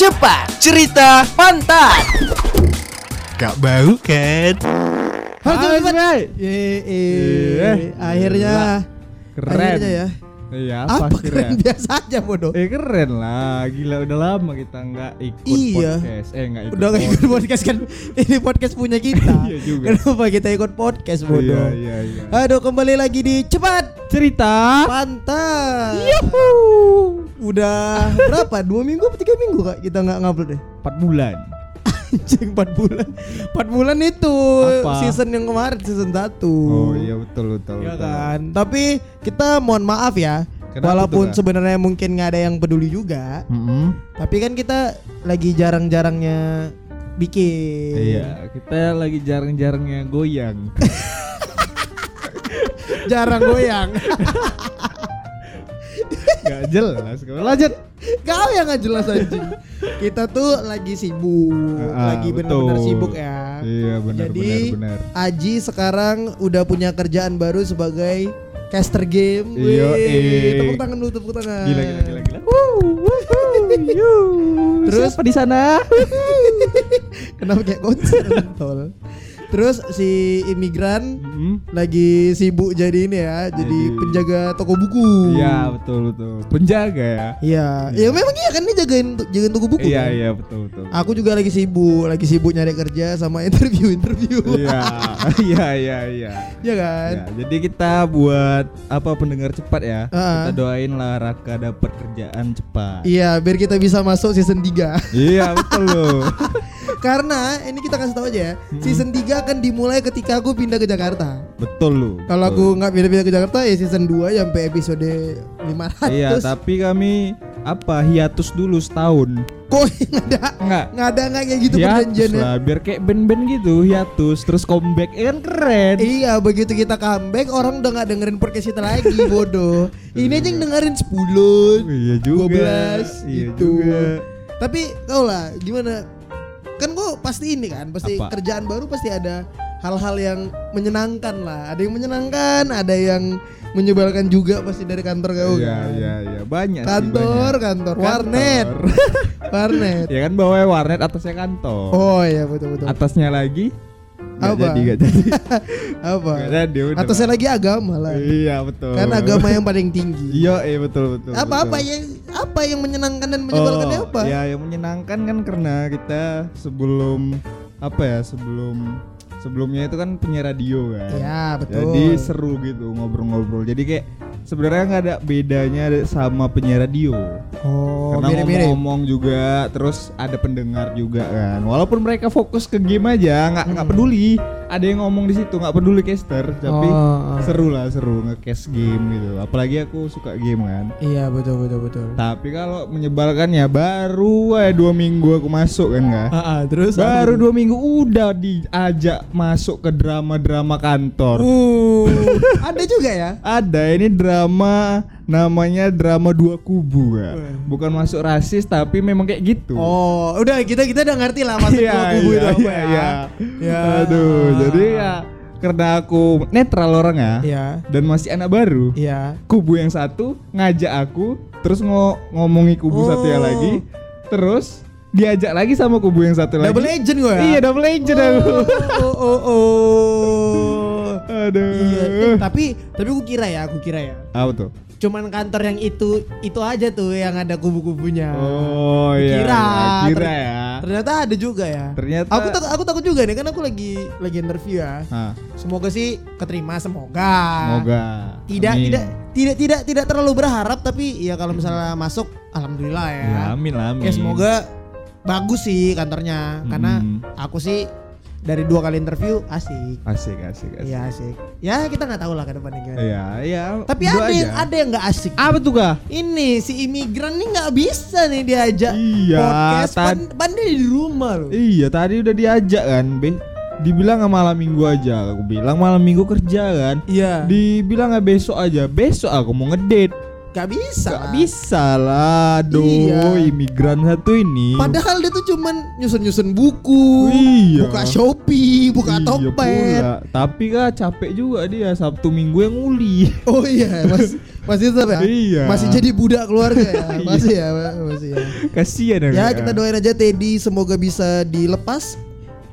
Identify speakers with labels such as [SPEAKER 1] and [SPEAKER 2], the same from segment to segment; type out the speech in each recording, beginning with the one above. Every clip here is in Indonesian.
[SPEAKER 1] Cepat cerita pantat. Gak bau kan?
[SPEAKER 2] Halo,
[SPEAKER 3] Hai,
[SPEAKER 2] Eh,
[SPEAKER 3] eh,
[SPEAKER 2] akhirnya
[SPEAKER 3] Keren.
[SPEAKER 2] Akhirnya ya.
[SPEAKER 3] Iya,
[SPEAKER 2] Apa
[SPEAKER 3] apa
[SPEAKER 2] keren biasa aja bodoh.
[SPEAKER 3] Eh keren lah, gila udah lama kita nggak ikut
[SPEAKER 2] Iya.
[SPEAKER 3] podcast. Eh nggak ikut.
[SPEAKER 2] Udah nggak ikut podcast kan ini podcast punya kita.
[SPEAKER 3] Iya juga.
[SPEAKER 2] Kenapa kita ikut podcast bodoh?
[SPEAKER 3] Iya iya iya.
[SPEAKER 2] Aduh kembali lagi di cepat
[SPEAKER 3] Cerita.
[SPEAKER 2] pantas. Udah berapa? Dua minggu atau tiga minggu kak kita nggak ngupload deh.
[SPEAKER 3] 4 bulan.
[SPEAKER 2] Anjing 4 bulan 4 bulan itu
[SPEAKER 3] Apa?
[SPEAKER 2] season yang kemarin season 1
[SPEAKER 3] Oh iya betul betul.
[SPEAKER 2] Ya
[SPEAKER 3] betul.
[SPEAKER 2] kan Tapi kita mohon maaf ya
[SPEAKER 3] Kenapa
[SPEAKER 2] Walaupun sebenarnya mungkin nggak ada yang peduli juga
[SPEAKER 3] Mm-mm.
[SPEAKER 2] Tapi kan kita lagi jarang-jarangnya bikin
[SPEAKER 3] Iya, kita lagi jarang-jarangnya goyang.
[SPEAKER 2] Jarang goyang
[SPEAKER 3] Gak jelas. Lanjut.
[SPEAKER 2] Kau yang nggak jelas anjing Kita tuh lagi sibuk
[SPEAKER 3] Ah,
[SPEAKER 2] Lagi benar-benar sibuk ya
[SPEAKER 3] Iya benar
[SPEAKER 2] Jadi
[SPEAKER 3] benar benar.
[SPEAKER 2] Aji sekarang udah punya kerjaan baru sebagai caster game.
[SPEAKER 3] Iya.
[SPEAKER 2] Tepuk tangan dulu, tepuk tangan.
[SPEAKER 3] Gila gila gila gila.
[SPEAKER 2] Terus
[SPEAKER 3] Siapa di sana?
[SPEAKER 2] kenapa kayak konser tol? Terus si imigran
[SPEAKER 3] Mm.
[SPEAKER 2] lagi sibuk jadi ini ya, jadi,
[SPEAKER 3] Jadi-
[SPEAKER 2] penjaga toko buku.
[SPEAKER 3] Iya betul betul. Penjaga ya.
[SPEAKER 2] Iya, ya memang iya kan ini jagain jagain toko buku.
[SPEAKER 3] Iya
[SPEAKER 2] kan?
[SPEAKER 3] iya betul betul.
[SPEAKER 2] Aku juga lagi sibuk, lagi sibuk nyari kerja sama interview-interview.
[SPEAKER 3] Iya iya iya iya.
[SPEAKER 2] Iya kan?
[SPEAKER 3] Ya, jadi kita buat apa pendengar cepat ya.
[SPEAKER 2] Ah.
[SPEAKER 3] Kita doain lah Raka dapat kerjaan cepat.
[SPEAKER 2] Iya, biar kita bisa masuk season 3.
[SPEAKER 3] iya betul loh.
[SPEAKER 2] Karena ini kita kasih tahu aja ya, season 3 akan dimulai ketika aku pindah ke Jakarta.
[SPEAKER 3] betul loh.
[SPEAKER 2] Kalau aku nggak pindah-pindah ke Jakarta ya season 2 sampai episode 500.
[SPEAKER 3] Iya tapi kami apa hiatus dulu setahun.
[SPEAKER 2] Kok nggak ada
[SPEAKER 3] Enggak.
[SPEAKER 2] nggak ada nggak kayak gitu perjanjiannya.
[SPEAKER 3] lah biar kayak band-band gitu hiatus terus comeback ya kan keren.
[SPEAKER 2] Iya begitu kita comeback orang udah nggak dengerin podcast kita lagi bodoh. Ini aja yang dengerin 10
[SPEAKER 3] iya juga.
[SPEAKER 2] 12
[SPEAKER 3] Iya
[SPEAKER 2] gitu.
[SPEAKER 3] juga.
[SPEAKER 2] Tapi kau lah gimana? Kan kau pasti ini kan, pasti
[SPEAKER 3] Apa?
[SPEAKER 2] kerjaan baru pasti ada hal-hal yang menyenangkan lah. Ada yang menyenangkan, ada yang menyebalkan juga pasti dari kantor kau.
[SPEAKER 3] Iya
[SPEAKER 2] kan?
[SPEAKER 3] iya iya banyak sih,
[SPEAKER 2] Kantor,
[SPEAKER 3] banyak.
[SPEAKER 2] kantor, warnet, warnet.
[SPEAKER 3] ya kan bawahnya warnet atasnya kantor.
[SPEAKER 2] Oh iya betul betul.
[SPEAKER 3] Atasnya lagi nggak
[SPEAKER 2] Apa?
[SPEAKER 3] jadi nggak jadi.
[SPEAKER 2] Apa?
[SPEAKER 3] Jadi udah.
[SPEAKER 2] Atasnya lagi agama lah.
[SPEAKER 3] Iya betul.
[SPEAKER 2] Kan agama yang paling tinggi.
[SPEAKER 3] Iya iya betul betul.
[SPEAKER 2] apa apa
[SPEAKER 3] betul.
[SPEAKER 2] yang apa yang menyenangkan dan menyebalkannya
[SPEAKER 3] Oh,
[SPEAKER 2] apa?
[SPEAKER 3] Ya yang menyenangkan kan karena kita sebelum apa ya sebelum sebelumnya itu kan penyiar radio kan.
[SPEAKER 2] Ya, betul.
[SPEAKER 3] Jadi seru gitu ngobrol-ngobrol. Jadi kayak sebenarnya nggak ada bedanya sama penyiar radio.
[SPEAKER 2] Oh,
[SPEAKER 3] Karena
[SPEAKER 2] mirip-mirip.
[SPEAKER 3] ngomong-ngomong juga, terus ada pendengar juga kan. Walaupun mereka fokus ke game aja, nggak nggak peduli. Ada yang ngomong di situ, nggak peduli caster, tapi
[SPEAKER 2] Oh, oh.
[SPEAKER 3] seru lah seru nge-cast game gitu. Apalagi aku suka game kan.
[SPEAKER 2] Iya, betul betul betul.
[SPEAKER 3] Tapi kalau menyebalkan ya baru eh dua minggu aku masuk kan nggak?
[SPEAKER 2] Ah, ah, terus
[SPEAKER 3] Baru dua minggu udah diajak masuk ke drama-drama kantor.
[SPEAKER 2] Uh, ada juga ya?
[SPEAKER 3] Ada ini drama namanya drama dua kubu ya. Bukan masuk rasis tapi memang kayak gitu.
[SPEAKER 2] Oh, udah kita kita udah ngerti lah masuk
[SPEAKER 3] Iya,
[SPEAKER 2] dua kubu
[SPEAKER 3] iya,
[SPEAKER 2] itu apa
[SPEAKER 3] iya,
[SPEAKER 2] ya. Ya.
[SPEAKER 3] Aduh, jadi ya karena aku netral orang ya
[SPEAKER 2] Iya.
[SPEAKER 3] dan masih anak baru.
[SPEAKER 2] Iya.
[SPEAKER 3] Kubu yang satu ngajak aku terus ngo ngomongi kubu satu yang
[SPEAKER 2] Oh.
[SPEAKER 3] lagi terus diajak lagi sama kubu yang satu lagi.
[SPEAKER 2] Double agent gue ya?
[SPEAKER 3] Iya, double agent aku.
[SPEAKER 2] Oh, oh, oh.
[SPEAKER 3] Aduh.
[SPEAKER 2] Iya, eh, tapi tapi aku kira ya, aku kira ya.
[SPEAKER 3] Apa tuh?
[SPEAKER 2] Cuman kantor yang itu itu aja tuh yang ada kubu-kubunya.
[SPEAKER 3] Oh iya.
[SPEAKER 2] Kira,
[SPEAKER 3] iya, kira ya.
[SPEAKER 2] Ternyata ada juga ya.
[SPEAKER 3] Ternyata
[SPEAKER 2] Aku takut aku takut juga nih kan aku lagi lagi interview ya.
[SPEAKER 3] Hah,
[SPEAKER 2] Semoga sih keterima semoga.
[SPEAKER 3] semoga.
[SPEAKER 2] Tidak
[SPEAKER 3] Amin.
[SPEAKER 2] tidak tidak tidak tidak terlalu berharap tapi ya kalau misalnya masuk alhamdulillah ya.
[SPEAKER 3] Ya, amin lah, amin.
[SPEAKER 2] Ya semoga bagus sih kantornya karena
[SPEAKER 3] Hmm.
[SPEAKER 2] aku sih dari dua kali interview asik.
[SPEAKER 3] asik asik asik.
[SPEAKER 2] Iya asik. Ya kita nggak tahu lah ke depannya gimana.
[SPEAKER 3] Iya, iya.
[SPEAKER 2] Tapi ada yang ada yang nggak asik.
[SPEAKER 3] Apa tuh kah?
[SPEAKER 2] Ini si imigran nih nggak bisa nih diajak
[SPEAKER 3] Iya,
[SPEAKER 2] podcast.
[SPEAKER 3] tad-
[SPEAKER 2] Pan, pan dia di rumah loh.
[SPEAKER 3] Iya, tadi udah diajak kan, Be. Dibilang nggak malam minggu aja, aku bilang malam minggu kerja kan.
[SPEAKER 2] Iya.
[SPEAKER 3] Dibilang nggak besok aja, besok aku mau ngedate.
[SPEAKER 2] Gak bisa.
[SPEAKER 3] Gak bisa lah, aduh
[SPEAKER 2] Iya.
[SPEAKER 3] imigran satu ini.
[SPEAKER 2] Padahal dia tuh cuman nyusun-nyusun buku,
[SPEAKER 3] Iya.
[SPEAKER 2] buka Shopee, buka
[SPEAKER 3] Iya
[SPEAKER 2] Tokped.
[SPEAKER 3] pula. Tapi kah capek juga dia Sabtu Minggu yang nguli.
[SPEAKER 2] Oh iya, Mas. Masih tetap ya?
[SPEAKER 3] Iya.
[SPEAKER 2] Masih jadi budak keluarga ya? Masih ya, masih ya.
[SPEAKER 3] Kasihan
[SPEAKER 2] Ya kita doain aja Teddy semoga bisa dilepas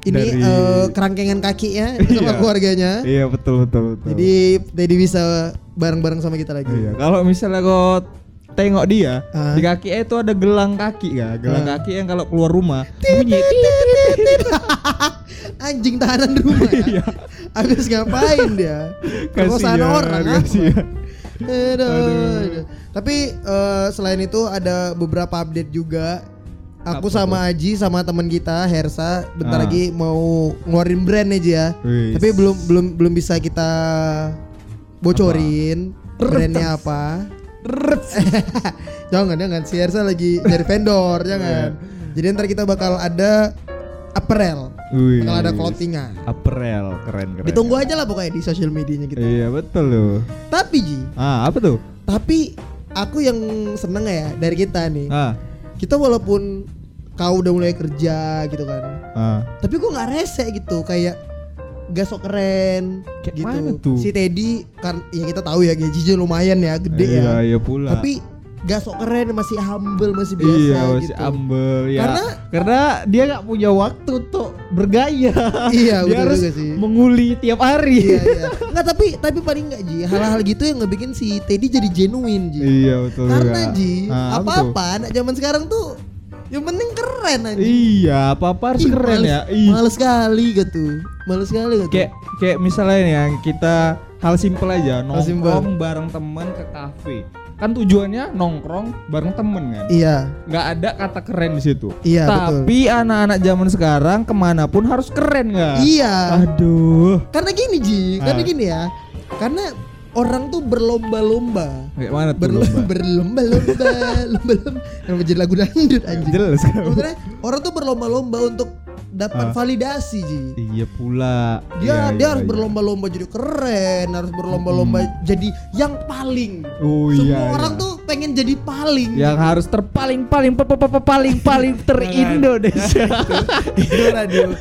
[SPEAKER 2] ini
[SPEAKER 3] Dari-
[SPEAKER 2] eh, kerangkengan kakinya sama
[SPEAKER 3] Iya.
[SPEAKER 2] keluarganya.
[SPEAKER 3] Iya betul betul betul.
[SPEAKER 2] Jadi Teddy bisa bareng-bareng sama kita lagi.
[SPEAKER 3] Iya, kalau misalnya kau tengok dia
[SPEAKER 2] Ah.
[SPEAKER 3] di kaki itu ada gelang kaki ya, gelang
[SPEAKER 2] Ah.
[SPEAKER 3] kaki yang kalau keluar rumah bunyi.
[SPEAKER 2] Anjing tahanan di rumah ya.
[SPEAKER 3] Iya.
[SPEAKER 2] Habis ngapain dia?
[SPEAKER 3] Kasihan,
[SPEAKER 2] orang
[SPEAKER 3] kasihan.
[SPEAKER 2] Aduh,
[SPEAKER 3] Aduh.
[SPEAKER 2] Tapi eh, selain itu ada beberapa update juga. Aku
[SPEAKER 3] Apa
[SPEAKER 2] sama Aji sama teman kita Hersa bentar
[SPEAKER 3] Ah.
[SPEAKER 2] lagi mau ngeluarin brand aja ya. Tapi belum belum belum bisa kita bocorin brandnya apa. jangan jangan si Hersa lagi nyari vendor jangan. Jadi ntar kita bakal ada apparel,
[SPEAKER 3] Wih.
[SPEAKER 2] bakal ada clothingan.
[SPEAKER 3] Apparel keren keren.
[SPEAKER 2] Ditunggu aja lah pokoknya di sosial medianya kita.
[SPEAKER 3] Iya betul loh.
[SPEAKER 2] Tapi Ji,
[SPEAKER 3] Ah apa tuh?
[SPEAKER 2] tapi aku yang seneng ya dari kita nih.
[SPEAKER 3] Ah
[SPEAKER 2] Kita walaupun kau udah mulai kerja gitu kan.
[SPEAKER 3] ah.
[SPEAKER 2] Tapi gue nggak rese gitu kayak gak sok keren
[SPEAKER 3] Kayak
[SPEAKER 2] gitu.
[SPEAKER 3] mana tuh?
[SPEAKER 2] Si Teddy kan ya kita tahu ya gajinya lumayan ya, gede
[SPEAKER 3] iya,
[SPEAKER 2] ya.
[SPEAKER 3] Iya pula.
[SPEAKER 2] Tapi gak sok keren, masih humble, masih biasa
[SPEAKER 3] iya masih
[SPEAKER 2] gitu.
[SPEAKER 3] humble ya.
[SPEAKER 2] Karena-
[SPEAKER 3] karena dia nggak punya waktu untuk bergaya.
[SPEAKER 2] Iya,
[SPEAKER 3] dia
[SPEAKER 2] betul
[SPEAKER 3] harus
[SPEAKER 2] juga sih.
[SPEAKER 3] menguli tiap hari.
[SPEAKER 2] iya iya. Nggak tapi tapi paling nggak Ji, hal-hal gitu yang ngebikin si Teddy jadi genuine Ji.
[SPEAKER 3] iya betul.
[SPEAKER 2] Karena
[SPEAKER 3] juga.
[SPEAKER 2] Ji,
[SPEAKER 3] Ah, apa tuh?
[SPEAKER 2] apa-apa anak zaman sekarang tuh yang penting keren aja.
[SPEAKER 3] Iya, apa-apa harus
[SPEAKER 2] Ih,
[SPEAKER 3] keren
[SPEAKER 2] males,
[SPEAKER 3] ya. Ih,
[SPEAKER 2] Males sekali gitu. Males sekali gitu.
[SPEAKER 3] kayak kayak misalnya nih yang kita hal simpel aja nongkrong bareng temen ke kafe kan tujuannya nongkrong bareng temen kan
[SPEAKER 2] Iya.
[SPEAKER 3] nggak ada kata keren di situ
[SPEAKER 2] Iya,
[SPEAKER 3] tapi anak-anak zaman sekarang ke mana pun harus keren nggak
[SPEAKER 2] Iya.
[SPEAKER 3] aduh
[SPEAKER 2] Karena gini Ji, karena
[SPEAKER 3] Ah.
[SPEAKER 2] gini ya. Karena orang tuh berlomba-lomba.
[SPEAKER 3] kayak mana tuh
[SPEAKER 2] Berlomba,
[SPEAKER 3] lomba?
[SPEAKER 2] berlomba-lomba, lomba-lomba. Kenapa jadi lagu dangdut anjing?
[SPEAKER 3] jelas kan
[SPEAKER 2] Sebenarnya orang tuh berlomba-lomba untuk dapat
[SPEAKER 3] Ah.
[SPEAKER 2] validasi Ji.
[SPEAKER 3] iya pula
[SPEAKER 2] Dia
[SPEAKER 3] Iya,
[SPEAKER 2] dia
[SPEAKER 3] iya,
[SPEAKER 2] harus
[SPEAKER 3] iya.
[SPEAKER 2] berlomba-lomba jadi keren, harus berlomba-lomba jadi yang paling.
[SPEAKER 3] oh
[SPEAKER 2] Semua
[SPEAKER 3] iya
[SPEAKER 2] orang
[SPEAKER 3] iya.
[SPEAKER 2] tuh pengen jadi paling.
[SPEAKER 3] yang harus terpaling paling pa- pa- pa- paling paling terindonesia
[SPEAKER 2] itu radio.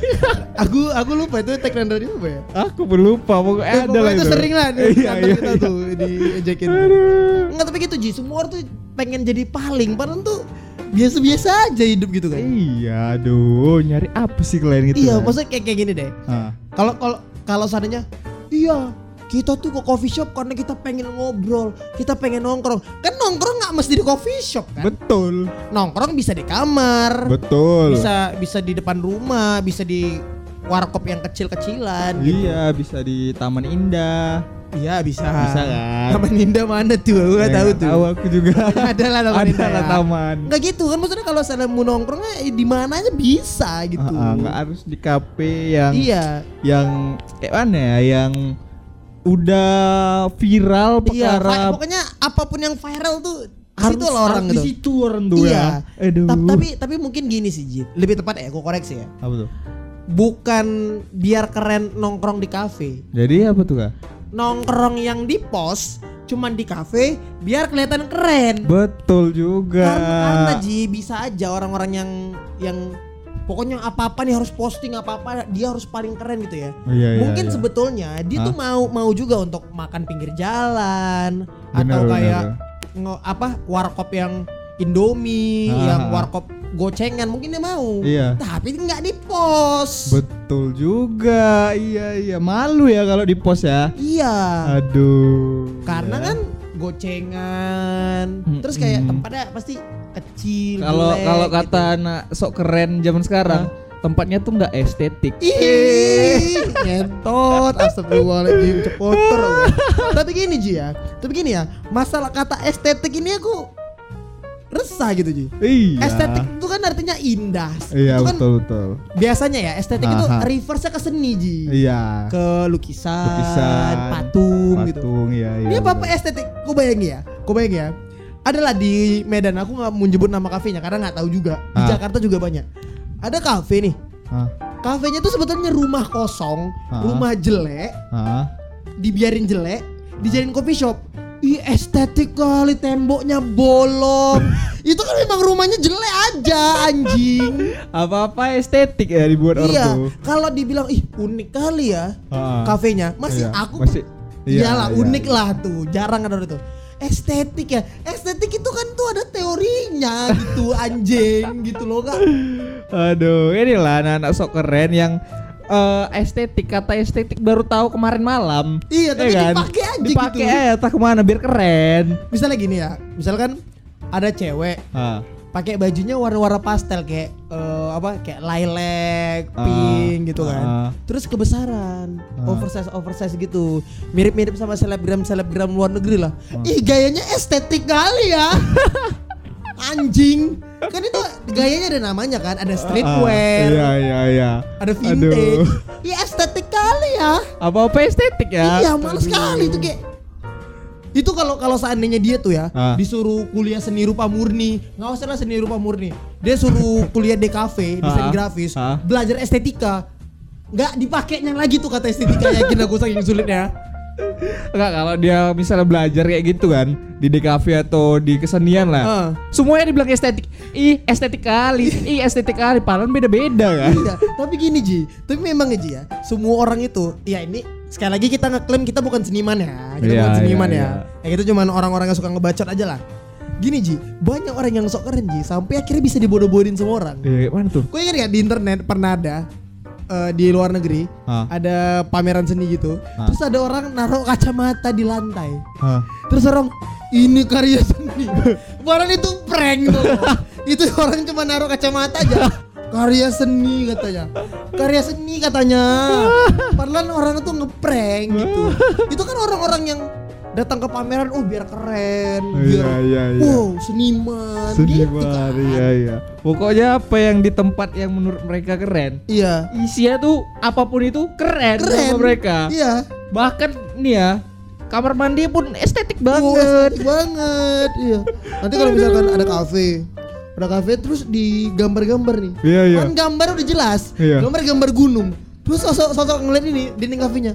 [SPEAKER 2] aku aku lupa itu tagline radio apa ya?
[SPEAKER 3] aku berlupa pokoknya
[SPEAKER 2] Eh,
[SPEAKER 3] ada lah
[SPEAKER 2] itu
[SPEAKER 3] itu
[SPEAKER 2] sering lah di
[SPEAKER 3] iya, iya,
[SPEAKER 2] kita
[SPEAKER 3] iya.
[SPEAKER 2] tuh diejekin. Enggak tapi gitu Ji, semua orang tuh pengen jadi paling, padahal tuh biasa-biasa aja hidup gitu kan.
[SPEAKER 3] Iya, aduh, nyari apa sih kalian gitu?
[SPEAKER 2] Iya,
[SPEAKER 3] kan?
[SPEAKER 2] maksudnya kayak kayak gini deh.
[SPEAKER 3] Ah,
[SPEAKER 2] Kalau kalau kalau seandainya iya kita tuh ke coffee shop karena kita pengen ngobrol, kita pengen nongkrong. Kan nongkrong nggak mesti di coffee shop kan?
[SPEAKER 3] betul,
[SPEAKER 2] Nongkrong bisa di kamar,
[SPEAKER 3] betul.
[SPEAKER 2] bisa bisa di depan rumah, bisa di warkop yang kecil-kecilan gitu.
[SPEAKER 3] Iya, bisa di Taman Indah.
[SPEAKER 2] Iya bisa.
[SPEAKER 3] Bisa kan?
[SPEAKER 2] Taman Indah mana tuh? Aku nggak
[SPEAKER 3] Ya,
[SPEAKER 2] tahu tuh.
[SPEAKER 3] Tahu aku juga.
[SPEAKER 2] Ada lah Taman
[SPEAKER 3] Ada
[SPEAKER 2] Indah. ya.
[SPEAKER 3] taman.
[SPEAKER 2] Nggak gitu kan maksudnya kalau saya mau nongkrong eh, di mana aja bisa gitu.
[SPEAKER 3] Ah, ah, nggak harus di kafe yang
[SPEAKER 2] Iya.
[SPEAKER 3] yang kayak mana ya, yang udah viral
[SPEAKER 2] Iya,
[SPEAKER 3] perkara
[SPEAKER 2] vi- pokoknya apa pun yang viral tuh
[SPEAKER 3] harus
[SPEAKER 2] situ orang
[SPEAKER 3] di
[SPEAKER 2] gitu.
[SPEAKER 3] situ orang tuh
[SPEAKER 2] Iya.
[SPEAKER 3] ya. Aduh.
[SPEAKER 2] Ta- Tapi tapi mungkin gini sih Jit. Lebih tepat ya, aku koreksi ya.
[SPEAKER 3] apa tuh?
[SPEAKER 2] Bukan biar keren nongkrong di kafe.
[SPEAKER 3] Jadi apa tuh kak?
[SPEAKER 2] Nongkrong yang di pos cuman di kafe biar kelihatan keren.
[SPEAKER 3] Betul juga.
[SPEAKER 2] Karena, karena Ji bisa aja orang-orang yang yang pokoknya apa-apa nih harus posting apa-apa dia harus paling keren gitu ya.
[SPEAKER 3] Oh, iya, iya,
[SPEAKER 2] Mungkin
[SPEAKER 3] iya.
[SPEAKER 2] sebetulnya dia tuh mau mau juga untuk makan pinggir jalan atau
[SPEAKER 3] Benar, benar,
[SPEAKER 2] kayak
[SPEAKER 3] benar.
[SPEAKER 2] nge- apa warkop yang Indomie,
[SPEAKER 3] Ah,
[SPEAKER 2] yang warkop gocengan mungkin dia mau.
[SPEAKER 3] Iya.
[SPEAKER 2] Tapi nggak di pos.
[SPEAKER 3] Betul juga. Iya iya malu ya kalau di pos ya.
[SPEAKER 2] iya.
[SPEAKER 3] Aduh.
[SPEAKER 2] Karena
[SPEAKER 3] ya.
[SPEAKER 2] kan gocengan, terus kayak tempatnya pasti kecil.
[SPEAKER 3] kalau kalau
[SPEAKER 2] gitu.
[SPEAKER 3] kata anak sok keren zaman sekarang, tempatnya tuh nggak estetik.
[SPEAKER 2] Ih, ngentot, astagfirullahaladzim, cepoter. Tapi gini Ji ya, tapi gini ya, masalah kata estetik ini aku resah gitu Ji.
[SPEAKER 3] Iya.
[SPEAKER 2] Estetik itu kan artinya indah.
[SPEAKER 3] Iya
[SPEAKER 2] itu kan
[SPEAKER 3] betul betul.
[SPEAKER 2] biasanya ya estetik itu
[SPEAKER 3] Aha.
[SPEAKER 2] reverse-nya ke seni Ji.
[SPEAKER 3] Iya.
[SPEAKER 2] Ke lukisan,
[SPEAKER 3] Lukisan,
[SPEAKER 2] patung, gitu.
[SPEAKER 3] Patung iya iya.
[SPEAKER 2] Apa
[SPEAKER 3] betul.
[SPEAKER 2] estetik? Kau bayangin ya, kau bayangin ya. Adalah di Medan, aku nggak mau nyebut nama kafenya karena nggak tahu juga. Di
[SPEAKER 3] Ah.
[SPEAKER 2] Jakarta juga banyak. Ada kafe nih,
[SPEAKER 3] Ah,
[SPEAKER 2] Kafenya tuh sebetulnya rumah kosong,
[SPEAKER 3] Ah.
[SPEAKER 2] rumah jelek,
[SPEAKER 3] ah.
[SPEAKER 2] dibiarin jelek, dijadiin coffee shop. Ih estetik kali temboknya bolong. Itu kan memang rumahnya jelek aja anjing.
[SPEAKER 3] Apa-apa estetik ya dibuat orang
[SPEAKER 2] iya,
[SPEAKER 3] tuh.
[SPEAKER 2] kalau dibilang ih unik kali ya kafenya. Masih
[SPEAKER 3] Iya,
[SPEAKER 2] aku
[SPEAKER 3] masih iya,
[SPEAKER 2] iyalah
[SPEAKER 3] iya,
[SPEAKER 2] unik
[SPEAKER 3] iya.
[SPEAKER 2] lah tuh, jarang ada itu. estetik ya. Estetik itu kan tuh ada teorinya gitu anjing gitu loh kak.
[SPEAKER 3] Aduh, inilah anak-anak sok keren yang eh, estetik kata estetik baru tahu kemarin malam.
[SPEAKER 2] Iya, tapi
[SPEAKER 3] Ya
[SPEAKER 2] dipakai aja
[SPEAKER 3] Dipakai
[SPEAKER 2] gitu.
[SPEAKER 3] aja tak ke mana biar keren.
[SPEAKER 2] Misalnya gini ya, misalkan ada cewek
[SPEAKER 3] Ah,
[SPEAKER 2] pakai bajunya warna-warna pastel kayak eh, apa kayak lilac, pink gitu
[SPEAKER 3] ah.
[SPEAKER 2] kan. Terus kebesaran,
[SPEAKER 3] Ah.
[SPEAKER 2] oversize oversize gitu. Mirip-mirip sama selebgram selebgram luar negeri lah.
[SPEAKER 3] Ah.
[SPEAKER 2] Ih, gayanya estetik kali ya. Anjing. Kan itu gayanya ada namanya kan, ada streetwear,
[SPEAKER 3] Iya iya iya.
[SPEAKER 2] ada vintage.
[SPEAKER 3] Aduh.
[SPEAKER 2] Iya estetik kali ya.
[SPEAKER 3] Apa-apa estetik ya?
[SPEAKER 2] Iya, males sekali itu kayak itu kalau kalau seandainya dia tuh ya
[SPEAKER 3] Ah.
[SPEAKER 2] disuruh kuliah seni rupa murni nggak usah lah seni rupa murni dia suruh kuliah di kafe desain
[SPEAKER 3] Ah.
[SPEAKER 2] grafis
[SPEAKER 3] Ah.
[SPEAKER 2] belajar estetika nggak dipakainya lagi tuh kata estetika yakin aku saking sulitnya
[SPEAKER 3] Enggak kalau dia misalnya belajar kayak gitu kan di DKV atau di kesenian lah.
[SPEAKER 2] Ah.
[SPEAKER 3] Semuanya dibilang estetik. Ih, estetik kali. Ih, estetik kali. Padahal beda-beda kan.
[SPEAKER 2] Iya, tapi gini Ji, tapi memang Ji ya, semua orang itu, ya ini sekali lagi kita ngeklaim kita bukan seniman ya, kita
[SPEAKER 3] Iya,
[SPEAKER 2] bukan seniman
[SPEAKER 3] iya,
[SPEAKER 2] ya, ya itu cuman orang-orang yang suka ngebacot aja lah. Gini Ji, banyak orang yang sok keren Ji, sampai akhirnya bisa dibodoh-bodohin semua orang.
[SPEAKER 3] Eh, mana tuh?
[SPEAKER 2] Kau ingat ya di internet pernah ada eh, di luar negeri
[SPEAKER 3] Ah.
[SPEAKER 2] ada pameran seni gitu.
[SPEAKER 3] Ah.
[SPEAKER 2] Terus ada orang naruh kacamata di lantai.
[SPEAKER 3] Hah.
[SPEAKER 2] Terus orang ini karya seni. Padahal itu prank tuh. itu orang cuma naruh kacamata aja. Karya seni katanya. Karya seni katanya. Padahal orang itu ngeprank gitu. itu kan orang-orang yang datang ke pameran oh biar keren, biar
[SPEAKER 3] Iya, iya, iya.
[SPEAKER 2] wow seniman, gitu
[SPEAKER 3] Seniman,
[SPEAKER 2] kan.
[SPEAKER 3] iya iya. Pokoknya apa yang di tempat yang menurut mereka keren,
[SPEAKER 2] Iya.
[SPEAKER 3] isinya tuh apa pun itu keren,
[SPEAKER 2] Keren.
[SPEAKER 3] sama mereka.
[SPEAKER 2] Iya.
[SPEAKER 3] Bahkan nih ya, kamar mandi pun estetik
[SPEAKER 2] Oh,
[SPEAKER 3] banget.
[SPEAKER 2] estetik banget. Iya. Nanti kalau misalkan ada kafe, ada kafe terus di gambar-gambar nih.
[SPEAKER 3] Iya, iya.
[SPEAKER 2] Kan gambar udah jelas.
[SPEAKER 3] Iya.
[SPEAKER 2] Gambar-gambar gunung. Terus sosok sosok ngeliat ini dinding kafenya.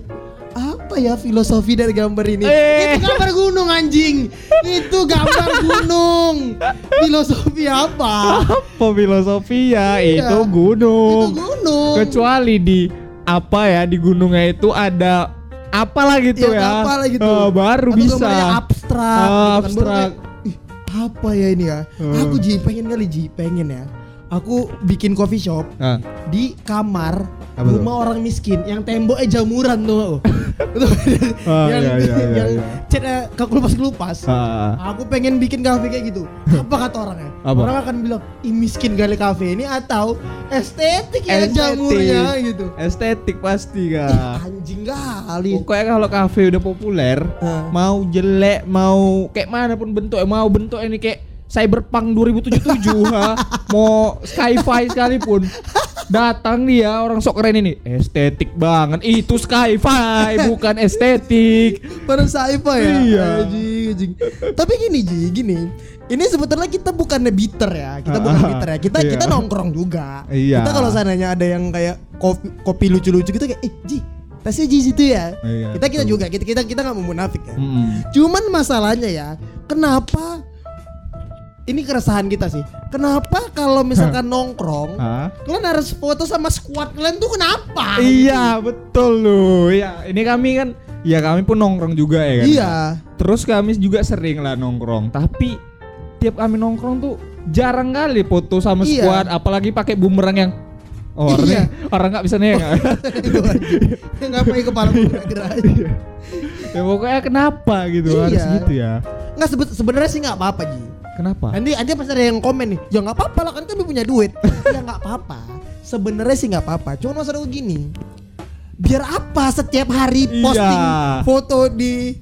[SPEAKER 2] Apa ya filosofi dari gambar ini?
[SPEAKER 3] Eh.
[SPEAKER 2] Itu gambar gunung anjing. Itu gambar gunung. Filosofi apa?
[SPEAKER 3] Apa filosofi ya?
[SPEAKER 2] Iya.
[SPEAKER 3] Itu gunung.
[SPEAKER 2] Itu gunung.
[SPEAKER 3] Kecuali di apa ya di gunungnya itu ada apalah gitu
[SPEAKER 2] Iya,
[SPEAKER 3] ya.
[SPEAKER 2] apalah gitu.
[SPEAKER 3] Eh, baru
[SPEAKER 2] Atau
[SPEAKER 3] bisa.
[SPEAKER 2] abstrak.
[SPEAKER 3] Ah,
[SPEAKER 2] gitu kan. Baru
[SPEAKER 3] abstrak.
[SPEAKER 2] kayak, Ih, apa ya ini ya?
[SPEAKER 3] Hmm.
[SPEAKER 2] Aku Ji pengen kali Ji, pengen ya. Aku bikin coffee shop
[SPEAKER 3] Ah.
[SPEAKER 2] di kamar
[SPEAKER 3] Apa tuh?
[SPEAKER 2] rumah orang miskin yang temboknya jamuran tuh.
[SPEAKER 3] Ah,
[SPEAKER 2] yang
[SPEAKER 3] iya, iya, iya,
[SPEAKER 2] yang
[SPEAKER 3] iya.
[SPEAKER 2] catnya kekelupas-kelupas.
[SPEAKER 3] Ah.
[SPEAKER 2] Aku pengen bikin kafe kayak gitu. Apa kata orangnya?
[SPEAKER 3] Apa?
[SPEAKER 2] Orang akan bilang, "Ih miskin kali kafe ini atau estetik ya
[SPEAKER 3] Estetik.
[SPEAKER 2] jamurnya gitu."
[SPEAKER 3] Estetik pasti
[SPEAKER 2] Ih,
[SPEAKER 3] kak.
[SPEAKER 2] anjing kali.
[SPEAKER 3] Pokoknya kalau kafe udah populer,
[SPEAKER 2] Ah.
[SPEAKER 3] mau jelek, mau kayak mana pun bentuknya, mau bentuk ini kayak Cyberpunk 2077 ha, mau sci-fi sekalipun. Datang dia orang sok keren ini, estetik banget. Itu sci-fi, bukan estetik.
[SPEAKER 2] Pada sci-fi ya.
[SPEAKER 3] Iya.
[SPEAKER 2] Anjing, anjing. Tapi gini Ji, gini. Ini sebetulnya kita bukannya bitter ya. Kita
[SPEAKER 3] Ah,
[SPEAKER 2] bukan
[SPEAKER 3] ah,
[SPEAKER 2] bitter ya. Kita
[SPEAKER 3] iya.
[SPEAKER 2] kita nongkrong juga.
[SPEAKER 3] Iya.
[SPEAKER 2] Kita kalau seandainya ada yang kayak kopi, kopi lucu-lucu gitu kayak, "Eh, Ji, tasnya Ji situ ya."
[SPEAKER 3] Iya,
[SPEAKER 2] kita kita
[SPEAKER 3] betul.
[SPEAKER 2] juga kita kita kita nggak mau munafik ya.
[SPEAKER 3] Mm-mm.
[SPEAKER 2] Cuman masalahnya ya, kenapa ini keresahan kita sih. Kenapa kalau misalkan nongkrong, kalian harus foto sama squad kalian tuh kenapa?
[SPEAKER 3] Iya betul loh. Ya ini kami kan, ya kami pun nongkrong juga ya kan.
[SPEAKER 2] Iya.
[SPEAKER 3] Terus kami juga sering lah nongkrong, tapi tiap kami nongkrong tuh jarang kali foto sama
[SPEAKER 2] Iya.
[SPEAKER 3] squad, apalagi pakai bumerang yang oh orang
[SPEAKER 2] Iya.
[SPEAKER 3] orang nggak bisa nih.
[SPEAKER 2] Ngapain kepala gue gerak aja.
[SPEAKER 3] ya pokoknya kenapa gitu
[SPEAKER 2] Iya.
[SPEAKER 3] harus gitu ya?
[SPEAKER 2] Nggak sebe sebenarnya sih nggak apa-apa Ji.
[SPEAKER 3] Kenapa?
[SPEAKER 2] Nanti nanti pas ada yang komen nih, ya nggak apa-apa lah kan kami punya duit. ya nggak apa-apa. Sebenarnya sih nggak apa-apa. Cuma masalah gue gini, biar apa setiap hari
[SPEAKER 3] Iya.
[SPEAKER 2] posting foto di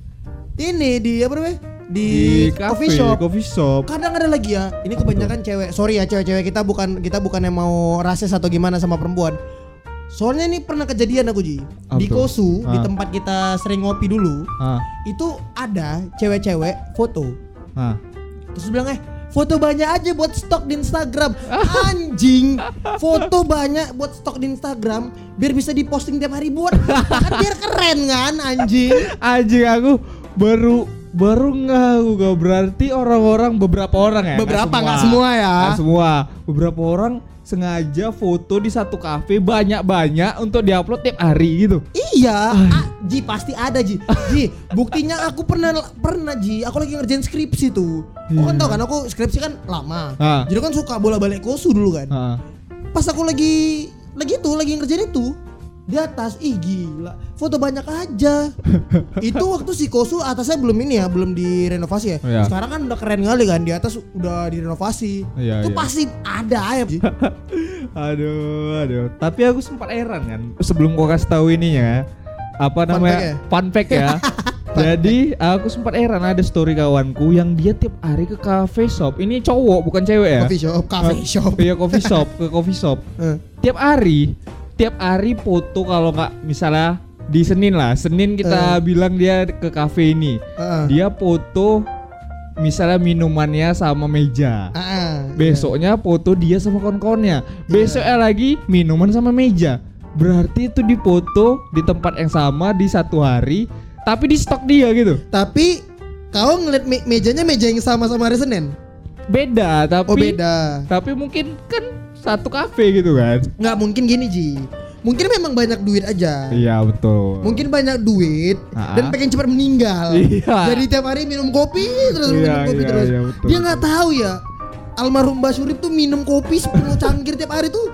[SPEAKER 2] ini di apa namanya di, coffee shop.
[SPEAKER 3] coffee shop.
[SPEAKER 2] Kadang ada lagi ya, ini kebanyakan cewek. Sorry ya cewek-cewek kita bukan kita bukan yang mau rasis atau gimana sama perempuan. Soalnya ini pernah kejadian aku Ji.
[SPEAKER 3] Apa
[SPEAKER 2] Di? Kosu, di
[SPEAKER 3] Ah.
[SPEAKER 2] tempat kita sering ngopi dulu,
[SPEAKER 3] Ah,
[SPEAKER 2] itu ada cewek-cewek foto.
[SPEAKER 3] ah.
[SPEAKER 2] Terus bilang eh foto banyak aja buat stok di Instagram. Anjing, foto banyak buat stok di Instagram biar bisa diposting tiap hari buat kan biar keren kan anjing.
[SPEAKER 3] Anjing aku baru Baru nggak gua berarti orang-orang beberapa orang ya.
[SPEAKER 2] Beberapa, nggak semua ya.
[SPEAKER 3] Nggak semua. Beberapa orang sengaja foto di satu kafe banyak-banyak untuk diupload tiap hari gitu.
[SPEAKER 2] Iya, ah, Ji pasti ada Ji. Ji, buktinya aku pernah pernah Ji, aku lagi ngerjain skripsi tuh. Kau kan
[SPEAKER 3] Iya.
[SPEAKER 2] tau kan aku skripsi kan lama.
[SPEAKER 3] Ah.
[SPEAKER 2] Jadi kan suka bola-balik kosu dulu kan.
[SPEAKER 3] Heeh.
[SPEAKER 2] Pas aku lagi lagi tuh lagi ngerjain itu di atas ih gila foto banyak aja itu waktu si kosu atasnya belum ini ya belum direnovasi ya
[SPEAKER 3] Iya.
[SPEAKER 2] sekarang kan udah keren kali kan di atas udah direnovasi
[SPEAKER 3] Iya,
[SPEAKER 2] itu
[SPEAKER 3] iya.
[SPEAKER 2] pasti ada ya.
[SPEAKER 3] Aduh, aduh. Tapi aku sempat heran kan sebelum gua kasih tahu ininya apa
[SPEAKER 2] Fun
[SPEAKER 3] namanya
[SPEAKER 2] fact ya?
[SPEAKER 3] fun fact ya. Jadi aku sempat heran ada story kawanku yang dia tiap hari ke cafe shop. Ini cowok bukan cewek ya.
[SPEAKER 2] coffee shop cafe shop
[SPEAKER 3] Iya coffee shop ke coffee shop.
[SPEAKER 2] Eh.
[SPEAKER 3] Tiap hari, tiap hari foto kalau nggak misalnya di Senin lah. Senin kita bilang dia ke cafe ini.
[SPEAKER 2] Heeh.
[SPEAKER 3] Dia foto misalnya minumannya sama meja.
[SPEAKER 2] Ah,
[SPEAKER 3] Besoknya foto dia sama kawan-kawannya. Besoknya lagi minuman sama meja. Berarti itu dipoto di tempat yang sama di satu hari, tapi di stok dia gitu.
[SPEAKER 2] Tapi kau ngeliat me- mejanya meja yang sama sama hari Senin?
[SPEAKER 3] Beda, tapi
[SPEAKER 2] Oh beda.
[SPEAKER 3] tapi mungkin kan satu kafe gitu kan.
[SPEAKER 2] Nggak mungkin gini Ji. Mungkin memang banyak duit aja.
[SPEAKER 3] Iya betul.
[SPEAKER 2] Mungkin banyak duit dan pengen cepat meninggal.
[SPEAKER 3] Iya.
[SPEAKER 2] Jadi tiap hari minum kopi terus minum
[SPEAKER 3] Iya,
[SPEAKER 2] kopi
[SPEAKER 3] iya,
[SPEAKER 2] terus.
[SPEAKER 3] iya, betul,
[SPEAKER 2] Dia nggak tahu ya. Almarhum Mbak Surip tuh minum kopi 10 cangkir tiap hari tuh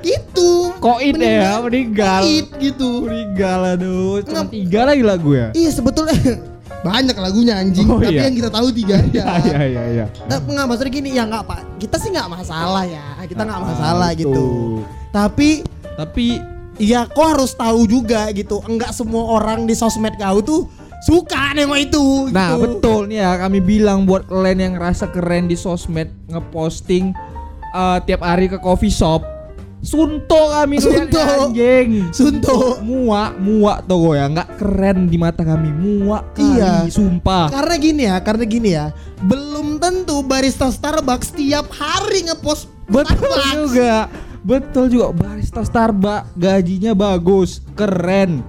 [SPEAKER 2] gitu.
[SPEAKER 3] Koit ya, meninggal.
[SPEAKER 2] Koit gitu.
[SPEAKER 3] Meninggal aduh. Cuma
[SPEAKER 2] Nggak-
[SPEAKER 3] tiga lagi lagu ya.
[SPEAKER 2] Iya sebetulnya banyak lagunya anjing,
[SPEAKER 3] Oh,
[SPEAKER 2] tapi
[SPEAKER 3] iya.
[SPEAKER 2] yang kita tahu tiga aja.
[SPEAKER 3] Iya iya iya iya.
[SPEAKER 2] Nah, nggak maksudnya gini ya nggak pak kita sih nggak masalah ya kita nggak
[SPEAKER 3] Ah,
[SPEAKER 2] masalah
[SPEAKER 3] betul.
[SPEAKER 2] gitu tapi
[SPEAKER 3] Tapi
[SPEAKER 2] ya kau harus tahu juga gitu enggak semua orang di sosmed kau tuh suka nengok itu
[SPEAKER 3] Nah
[SPEAKER 2] gitu.
[SPEAKER 3] betul nih ya kami bilang buat kalian yang ngerasa keren di sosmed ngeposting eh, tiap hari ke coffee shop Sunto kami
[SPEAKER 2] Sunto.
[SPEAKER 3] anjing
[SPEAKER 2] Sunto.
[SPEAKER 3] Muak Muak tuh ya nggak keren di mata kami Muak kali
[SPEAKER 2] Iya.
[SPEAKER 3] Sumpah
[SPEAKER 2] karena gini ya karena gini ya belum tentu barista Starbucks tiap hari ngepost
[SPEAKER 3] Betul
[SPEAKER 2] Starbucks.
[SPEAKER 3] juga Betul juga Barista Starbucks gajinya bagus Keren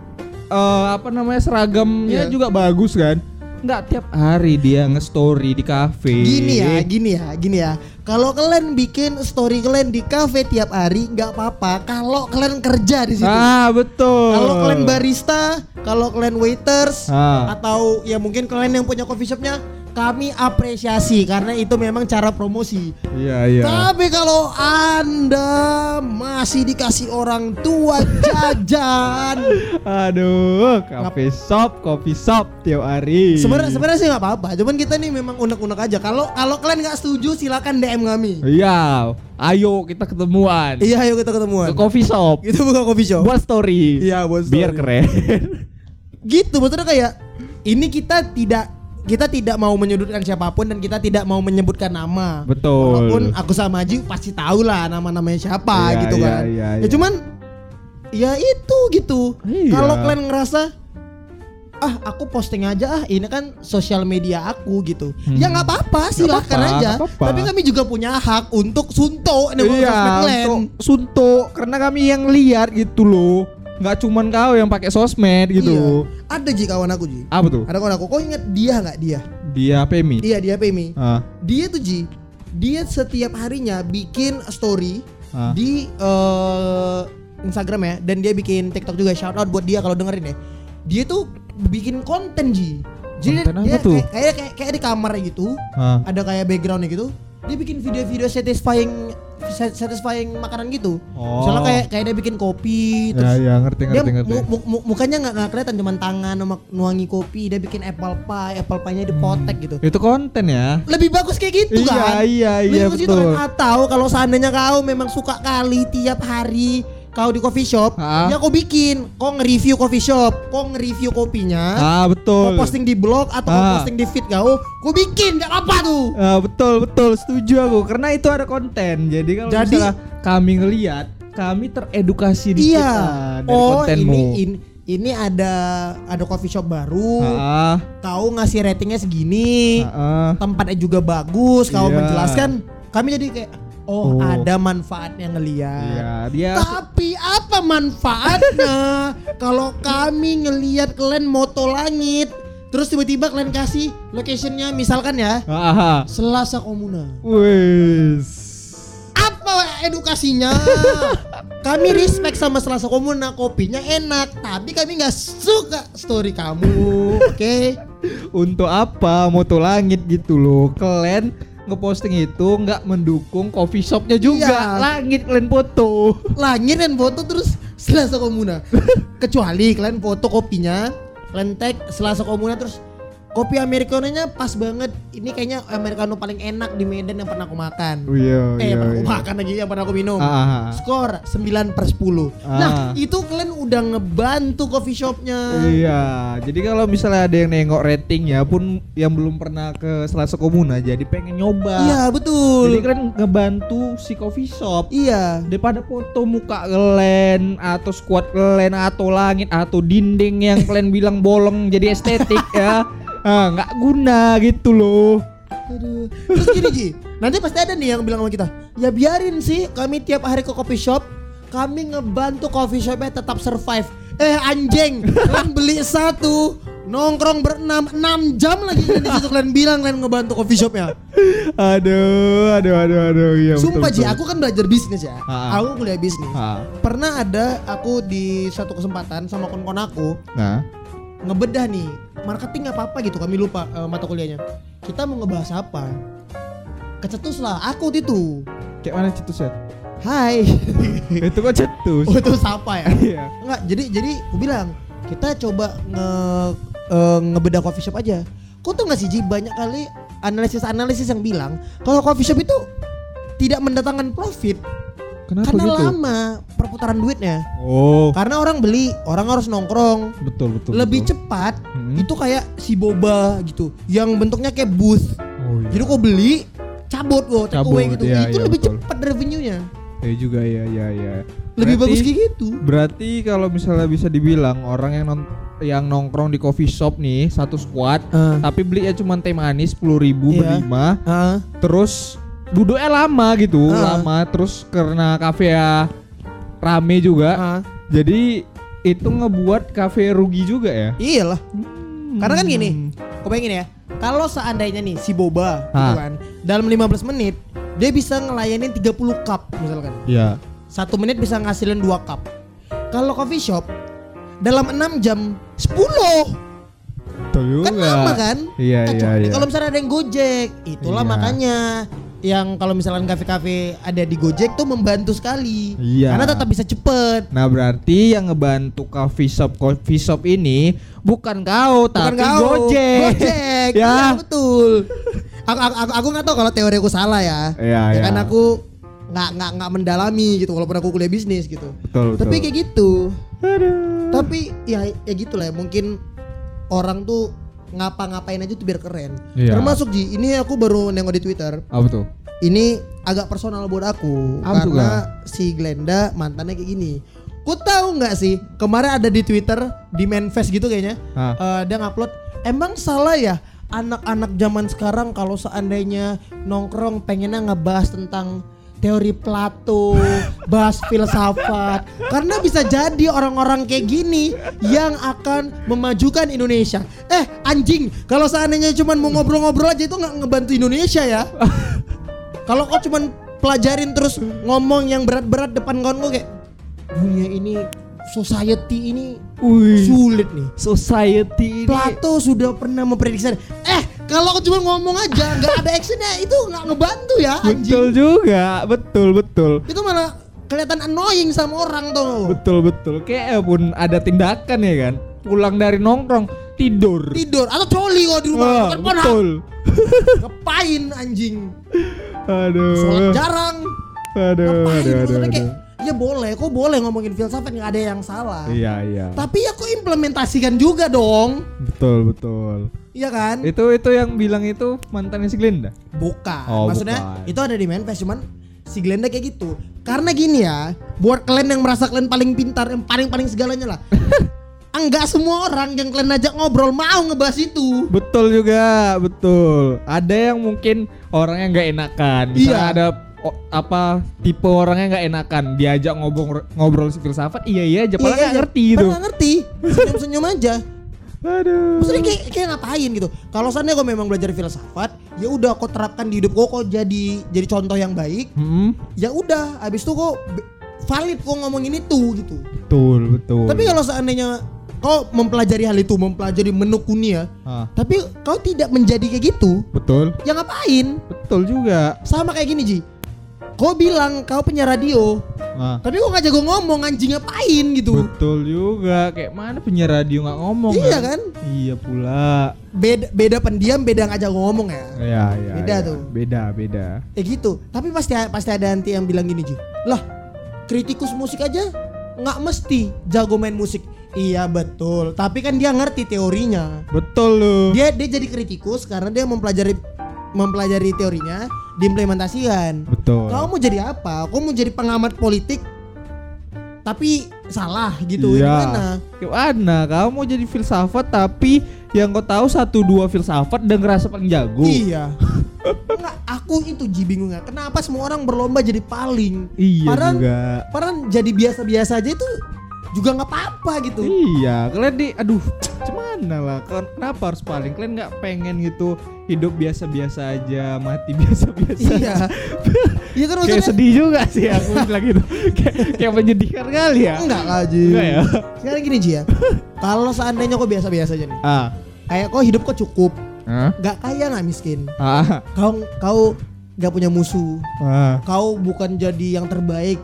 [SPEAKER 3] Eh, Apa namanya seragamnya
[SPEAKER 2] Iya.
[SPEAKER 3] juga bagus kan Nggak tiap hari dia nge-story di cafe
[SPEAKER 2] Gini ya, gini ya, gini ya. Kalau kalian bikin story kalian di cafe tiap hari nggak apa-apa. Kalau kalian kerja di situ.
[SPEAKER 3] Ah betul.
[SPEAKER 2] Kalau kalian barista, kalau kalian waiters,
[SPEAKER 3] Ah.
[SPEAKER 2] atau ya mungkin kalian yang punya coffee shopnya, kami apresiasi karena itu memang cara promosi.
[SPEAKER 3] Iya iya.
[SPEAKER 2] Tapi kalau anda masih dikasih orang tua jajan,
[SPEAKER 3] Aduh, coffee shop, coffee shop tiap hari.
[SPEAKER 2] sebenarnya sebenarnya sih nggak apa-apa. Cuman kita nih memang unek-unek aja. Kalau kalau kalian nggak setuju, silakan DM kami.
[SPEAKER 3] Iya, ayo kita ketemuan
[SPEAKER 2] Iya, ayo kita ketemuan.
[SPEAKER 3] ke coffee shop.
[SPEAKER 2] Itu bukan coffee shop.
[SPEAKER 3] Buat story.
[SPEAKER 2] Iya, buat
[SPEAKER 3] Biar
[SPEAKER 2] story.
[SPEAKER 3] keren.
[SPEAKER 2] gitu maksudnya kayak ini kita tidak kita tidak mau menyudutkan siapa pun dan kita tidak mau menyebutkan nama.
[SPEAKER 3] Betul.
[SPEAKER 2] Walaupun aku sama Aji pasti tahu lah nama-namanya siapa
[SPEAKER 3] Iya,
[SPEAKER 2] gitu
[SPEAKER 3] iya,
[SPEAKER 2] kan.
[SPEAKER 3] iya,
[SPEAKER 2] Ya
[SPEAKER 3] iya.
[SPEAKER 2] cuman ya itu gitu.
[SPEAKER 3] Iya.
[SPEAKER 2] Kalau kalian ngerasa ah aku posting aja ah ini kan sosial media aku gitu. Ya nggak apa-apa silakan
[SPEAKER 3] apa-apa,
[SPEAKER 2] aja.
[SPEAKER 3] nggak apa-apa.
[SPEAKER 2] Tapi kami juga punya hak untuk suntuk nih
[SPEAKER 3] Iya,
[SPEAKER 2] sosmed
[SPEAKER 3] untuk Sunto karena kami yang lihat gitu loh. Nggak cuman kau yang pakai sosmed gitu.
[SPEAKER 2] Iya. Ada Ji kawan aku Ji.
[SPEAKER 3] Apa tuh?
[SPEAKER 2] Ada kawan aku. Kau ingat dia nggak dia?
[SPEAKER 3] Dia Pemi.
[SPEAKER 2] Iya dia Pemi.
[SPEAKER 3] Ah,
[SPEAKER 2] dia tuh Ji dia setiap harinya bikin story
[SPEAKER 3] Ah.
[SPEAKER 2] di eh, Instagram ya dan dia bikin TikTok juga shout out buat dia kalau dengerin ya dia tuh bikin konten Ji jadi
[SPEAKER 3] Konten apa
[SPEAKER 2] dia
[SPEAKER 3] tuh?
[SPEAKER 2] kayak, kayak kayak kayak di kamar gitu
[SPEAKER 3] ah.
[SPEAKER 2] ada kayak backgroundnya gitu dia bikin video-video satisfying sat- satisfying makanan gitu
[SPEAKER 3] Oh.
[SPEAKER 2] misalnya kayak kayak dia bikin kopi
[SPEAKER 3] Ya
[SPEAKER 2] terus
[SPEAKER 3] ya ngerti
[SPEAKER 2] dia
[SPEAKER 3] ngerti ngerti.
[SPEAKER 2] mu- mu- mu- mukanya nggak nggak kelihatan cuman tangan sama nuangi kopi dia bikin apple pie apple pie-nya dipotek gitu
[SPEAKER 3] Itu konten ya.
[SPEAKER 2] lebih bagus kayak gitu
[SPEAKER 3] Iya,
[SPEAKER 2] kan
[SPEAKER 3] iya,
[SPEAKER 2] Lebih
[SPEAKER 3] iya,
[SPEAKER 2] bagus gitu
[SPEAKER 3] betul.
[SPEAKER 2] kan? atau kalau seandainya kau memang suka kali tiap hari kau di coffee shop
[SPEAKER 3] Ah.
[SPEAKER 2] ya kau bikin. Kau nge-review coffee shop? Kau nge-review kopinya?
[SPEAKER 3] Ah betul.
[SPEAKER 2] kau posting di blog atau kau posting di feed kau? Kau bikin gak apa tuh.
[SPEAKER 3] Ah, betul betul. Setuju aku. Karena itu ada konten. Jadi kalau
[SPEAKER 2] Jadi-
[SPEAKER 3] misalnya kami ngelihat, kami teredukasi dikit
[SPEAKER 2] iya.
[SPEAKER 3] dari
[SPEAKER 2] oh
[SPEAKER 3] kontenmu.
[SPEAKER 2] ini, ini ini ada ada coffee shop baru.
[SPEAKER 3] Ah,
[SPEAKER 2] kau ngasih ratingnya segini.
[SPEAKER 3] Ah.
[SPEAKER 2] tempatnya juga bagus. Kau
[SPEAKER 3] Iya.
[SPEAKER 2] menjelaskan kami jadi kayak oh,
[SPEAKER 3] Oh.
[SPEAKER 2] ada manfaatnya ngeliat
[SPEAKER 3] Iya, dia
[SPEAKER 2] Tapi apa manfaatnya kalau kami ngelihat kalian moto langit Terus tiba-tiba kalian kasih locationnya misalkan ya
[SPEAKER 3] Aha.
[SPEAKER 2] Selasa Komuna.
[SPEAKER 3] Wes.
[SPEAKER 2] Apa edukasinya? kami respect sama Selasa Komuna, kopinya enak, tapi kami nggak suka story kamu, oke?
[SPEAKER 3] Untuk apa moto langit gitu loh. Kalian ngeposting itu nggak mendukung coffee shopnya juga.
[SPEAKER 2] Iya.
[SPEAKER 3] Langit kalian foto.
[SPEAKER 2] Langit dan foto terus Selasa Komuna. Kecuali kalian foto kopinya, kalian tag Selasa Komuna terus kopi americanonya pas banget. Ini kayaknya americano paling enak di Medan yang pernah aku makan.
[SPEAKER 3] Oh, iya,
[SPEAKER 2] eh,
[SPEAKER 3] iya,
[SPEAKER 2] pernah aku
[SPEAKER 3] iya.
[SPEAKER 2] makan lagi yang pernah aku minum.
[SPEAKER 3] Ah, ah, ah.
[SPEAKER 2] Skor 9 per 10 Nah
[SPEAKER 3] Ah.
[SPEAKER 2] itu kalian udah ngebantu coffee shopnya
[SPEAKER 3] Iya, jadi kalau misalnya ada yang nengok ratingnya pun yang belum pernah ke Selasa Komuna jadi pengen nyoba.
[SPEAKER 2] Iya betul
[SPEAKER 3] Jadi kalian ngebantu si coffee shop
[SPEAKER 2] Iya
[SPEAKER 3] daripada foto muka kalian atau squad kalian atau langit atau dinding yang kalian bilang bolong jadi estetik ya. Ah, nggak guna gitu loh.
[SPEAKER 2] Aduh. Terus gini Ji, nanti pasti ada nih yang bilang sama kita, ya biarin sih kami tiap hari ke coffee shop, kami ngebantu coffee shopnya tetap survive. Eh anjing, kalian beli satu, nongkrong berenam, enam jam lagi di situ kalian bilang kalian ngebantu coffee shopnya.
[SPEAKER 3] Aduh, aduh, aduh, aduh. Iya,
[SPEAKER 2] Sumpah Ji,
[SPEAKER 3] betul,
[SPEAKER 2] aku kan belajar bisnis ya.
[SPEAKER 3] Ah.
[SPEAKER 2] Aku kuliah bisnis.
[SPEAKER 3] Ah.
[SPEAKER 2] Pernah ada aku di satu kesempatan sama kon-kon aku
[SPEAKER 3] Nah,
[SPEAKER 2] ngebedah nih marketing apa apa gitu kami lupa eh, mata kuliahnya. Kita mau ngebahas apa? Kecetus lah aku itu.
[SPEAKER 3] kayak mana cetus ya?
[SPEAKER 2] Hai.
[SPEAKER 3] itu kok cetus.
[SPEAKER 2] Oh itu siapa ya?
[SPEAKER 3] Iya.
[SPEAKER 2] Enggak, jadi jadi aku bilang kita coba nge eh, ngebedah coffee shop aja. Kau tuh nggak sih Ji banyak kali analisis-analisis yang bilang kalau coffee shop itu tidak mendatangkan profit
[SPEAKER 3] Kenapa
[SPEAKER 2] karena
[SPEAKER 3] gitu?
[SPEAKER 2] lama perputaran duitnya.
[SPEAKER 3] Oh,
[SPEAKER 2] Karena orang beli, orang harus nongkrong.
[SPEAKER 3] betul betul.
[SPEAKER 2] Lebih
[SPEAKER 3] betul.
[SPEAKER 2] cepat
[SPEAKER 3] Hmm.
[SPEAKER 2] itu kayak si boba gitu yang bentuknya kayak booth.
[SPEAKER 3] Oh, iya.
[SPEAKER 2] Jadi kau beli cabut kok
[SPEAKER 3] Cabut,
[SPEAKER 2] away gitu.
[SPEAKER 3] iya,
[SPEAKER 2] itu
[SPEAKER 3] iya,
[SPEAKER 2] lebih
[SPEAKER 3] betul.
[SPEAKER 2] cepat revenue-nya.
[SPEAKER 3] Ya juga ya ya ya.
[SPEAKER 2] Lebih
[SPEAKER 3] Berarti-
[SPEAKER 2] bagus kayak gitu.
[SPEAKER 3] Berarti kalau misalnya bisa dibilang orang yang non yang nongkrong di coffee shop nih satu squad
[SPEAKER 2] Ah.
[SPEAKER 3] tapi beli ya cuma teh manis sepuluh ribu
[SPEAKER 2] Iya.
[SPEAKER 3] berlima
[SPEAKER 2] Ah,
[SPEAKER 3] terus duduknya lama gitu
[SPEAKER 2] Ah.
[SPEAKER 3] lama terus karena kafe ya rame juga
[SPEAKER 2] ah.
[SPEAKER 3] jadi itu ngebuat kafe rugi juga ya
[SPEAKER 2] Iyalah.
[SPEAKER 3] Hmm.
[SPEAKER 2] Karena kan gini, kau bayangin ya, kalau seandainya nih si boba gitu kan, dalam 15 menit dia bisa ngelayanin 30 cup misalkan.
[SPEAKER 3] ya
[SPEAKER 2] Satu menit bisa ngasilin 2 cup. Kalau coffee shop dalam 6 jam 10
[SPEAKER 3] betul juga
[SPEAKER 2] kan lama kan?
[SPEAKER 3] iya iya
[SPEAKER 2] Kecuali
[SPEAKER 3] iya
[SPEAKER 2] kalau misalnya ada yang Gojek, itulah
[SPEAKER 3] Iya.
[SPEAKER 2] makanya yang kalau misalkan kafe-kafe ada di Gojek tuh membantu sekali.
[SPEAKER 3] Iya.
[SPEAKER 2] Karena tetap bisa cepet.
[SPEAKER 3] Nah berarti yang ngebantu coffee shop coffee shop ini bukan kau
[SPEAKER 2] Bukan
[SPEAKER 3] tapi
[SPEAKER 2] kau.
[SPEAKER 3] Gojek.
[SPEAKER 2] Gojek.
[SPEAKER 3] Ya.
[SPEAKER 2] Iya, betul. Aku aku aku, aku nggak tahu kalau teori aku salah ya.
[SPEAKER 3] Iya,
[SPEAKER 2] ya
[SPEAKER 3] iya.
[SPEAKER 2] kan aku nggak nggak nggak mendalami gitu walaupun aku kuliah bisnis gitu.
[SPEAKER 3] Betul,
[SPEAKER 2] Tapi
[SPEAKER 3] betul.
[SPEAKER 2] kayak gitu.
[SPEAKER 3] Aduh.
[SPEAKER 2] Tapi ya ya gitulah ya mungkin orang tuh ngapa-ngapain aja tuh biar keren.
[SPEAKER 3] Iya.
[SPEAKER 2] Termasuk Ji, ini aku baru nengok di Twitter.
[SPEAKER 3] Apa tuh?
[SPEAKER 2] Ini agak personal buat aku
[SPEAKER 3] Apa
[SPEAKER 2] karena si Glenda mantannya kayak gini. Ku tahu nggak sih kemarin ada di Twitter di Manfest gitu kayaknya. Eh, dia ngupload emang salah ya anak-anak zaman sekarang kalau seandainya nongkrong pengennya ngebahas tentang teori Plato, bahas filsafat. Karena bisa jadi orang-orang kayak gini yang akan memajukan Indonesia. Eh anjing, kalau seandainya cuman mau ngobrol-ngobrol aja itu nggak ngebantu Indonesia ya. kalau kau cuman pelajarin terus ngomong yang berat-berat depan kawan gue kayak dunia ini society ini
[SPEAKER 3] Wih.
[SPEAKER 2] sulit nih.
[SPEAKER 3] Society ini.
[SPEAKER 2] Plato sudah pernah memprediksi. Eh, kalau cuma ngomong aja, nggak ada actionnya, itu nggak ngebantu ya,
[SPEAKER 3] Betul
[SPEAKER 2] anjing.
[SPEAKER 3] juga, betul betul.
[SPEAKER 2] Itu malah kelihatan annoying sama orang tuh.
[SPEAKER 3] Betul betul. Kayak pun ada tindakan ya kan. Pulang dari nongkrong tidur.
[SPEAKER 2] Tidur atau coli kok di rumah.
[SPEAKER 3] Wah,
[SPEAKER 2] Kan
[SPEAKER 3] betul.
[SPEAKER 2] Ngapain anjing?
[SPEAKER 3] Aduh.
[SPEAKER 2] Sholat jarang.
[SPEAKER 3] Aduh,
[SPEAKER 2] Ngapain?
[SPEAKER 3] aduh, aduh, aduh.
[SPEAKER 2] kayak ya boleh, kok boleh ngomongin filsafat nggak ada yang salah.
[SPEAKER 3] Iya, iya.
[SPEAKER 2] Tapi ya kok implementasikan juga dong.
[SPEAKER 3] Betul, betul.
[SPEAKER 2] Iya kan?
[SPEAKER 3] Itu itu yang bilang itu mantannya si Glenda.
[SPEAKER 2] Bukan.
[SPEAKER 3] Oh,
[SPEAKER 2] Maksudnya
[SPEAKER 3] bukan.
[SPEAKER 2] itu ada di Manfest cuman si Glenda kayak gitu. Karena gini ya, buat kalian yang merasa kalian paling pintar, yang paling-paling segalanya lah. Enggak semua orang yang kalian ajak ngobrol mau ngebahas itu.
[SPEAKER 3] Betul juga, betul. Ada yang mungkin orangnya nggak enakan. Misalnya
[SPEAKER 2] Iya.
[SPEAKER 3] ada o- apa tipe orangnya nggak enakan, diajak ngobrol ngobrol si filsafat, iya iya aja, padahal nggak
[SPEAKER 2] Iya,
[SPEAKER 3] ngerti
[SPEAKER 2] nggak ngerti. Senyum-senyum aja.
[SPEAKER 3] Aduh.
[SPEAKER 2] Maksudnya kayak, kayak ngapain gitu? Kalau seandainya kau memang belajar filsafat, ya udah kau terapkan di hidup kau, kau jadi jadi contoh yang baik.
[SPEAKER 3] Hmm,
[SPEAKER 2] Ya udah, abis itu kau valid kau ngomongin itu gitu.
[SPEAKER 3] betul, betul.
[SPEAKER 2] Tapi kalau seandainya kau mempelajari hal itu, mempelajari menekuni ya,
[SPEAKER 3] Ah,
[SPEAKER 2] tapi kau tidak menjadi kayak gitu,
[SPEAKER 3] betul.
[SPEAKER 2] ya ngapain?
[SPEAKER 3] Betul juga.
[SPEAKER 2] Sama kayak gini Ji. Kau bilang kau punya radio,
[SPEAKER 3] Ah,
[SPEAKER 2] tapi kau nggak jago ngomong anjing ngapain gitu?
[SPEAKER 3] betul juga. Kayak mana penyiar radio nggak ngomong?
[SPEAKER 2] Iya
[SPEAKER 3] kan?
[SPEAKER 2] kan?
[SPEAKER 3] Iya pula.
[SPEAKER 2] Beda beda pendiam, beda nggak jago ngomong ya.
[SPEAKER 3] Iya, iya.
[SPEAKER 2] Beda
[SPEAKER 3] iya.
[SPEAKER 2] tuh.
[SPEAKER 3] Beda, beda.
[SPEAKER 2] Ya gitu. Tapi pasti pasti ada nanti yang bilang gini Ji. Lah, kritikus musik aja nggak mesti jago main musik. Iya betul. Tapi kan dia ngerti teorinya.
[SPEAKER 3] Betul lu.
[SPEAKER 2] Dia dia jadi kritikus karena dia mempelajari mempelajari teorinya, diimplementasikan.
[SPEAKER 3] Betul.
[SPEAKER 2] Kau mau jadi apa? Kau mau jadi pengamat politik tapi salah gitu
[SPEAKER 3] Iya.
[SPEAKER 2] gimana?
[SPEAKER 3] Gimana? Kamu mau jadi filsafat tapi yang kau tahu satu dua filsafat dan ngerasa paling jago.
[SPEAKER 2] Iya. Enggak, aku itu ji bingungnya. Kenapa semua orang berlomba jadi paling?
[SPEAKER 3] Iya
[SPEAKER 2] Padahal-
[SPEAKER 3] juga.
[SPEAKER 2] Padahal jadi biasa-biasa aja itu juga nggak apa-apa gitu.
[SPEAKER 3] Iya, kalian di aduh, cuman lah. Kalian kenapa harus paling? Kalian nggak pengen gitu hidup biasa-biasa aja, mati biasa-biasa.
[SPEAKER 2] Iya. Iya kan
[SPEAKER 3] Kayak
[SPEAKER 2] maksudnya
[SPEAKER 3] sedih juga sih aku bilang gitu. kayak, kayak menyedihkan kali ya.
[SPEAKER 2] enggak lah Ji.
[SPEAKER 3] Enggak ya?
[SPEAKER 2] Sekarang gini Ji ya. Kalau seandainya kok biasa-biasa aja nih.
[SPEAKER 3] Ah.
[SPEAKER 2] Kayak kok hidup kok cukup,
[SPEAKER 3] Hah?
[SPEAKER 2] nggak kaya nggak miskin.
[SPEAKER 3] Ah.
[SPEAKER 2] Kau kau nggak punya musuh.
[SPEAKER 3] Ah.
[SPEAKER 2] Kau bukan jadi yang terbaik.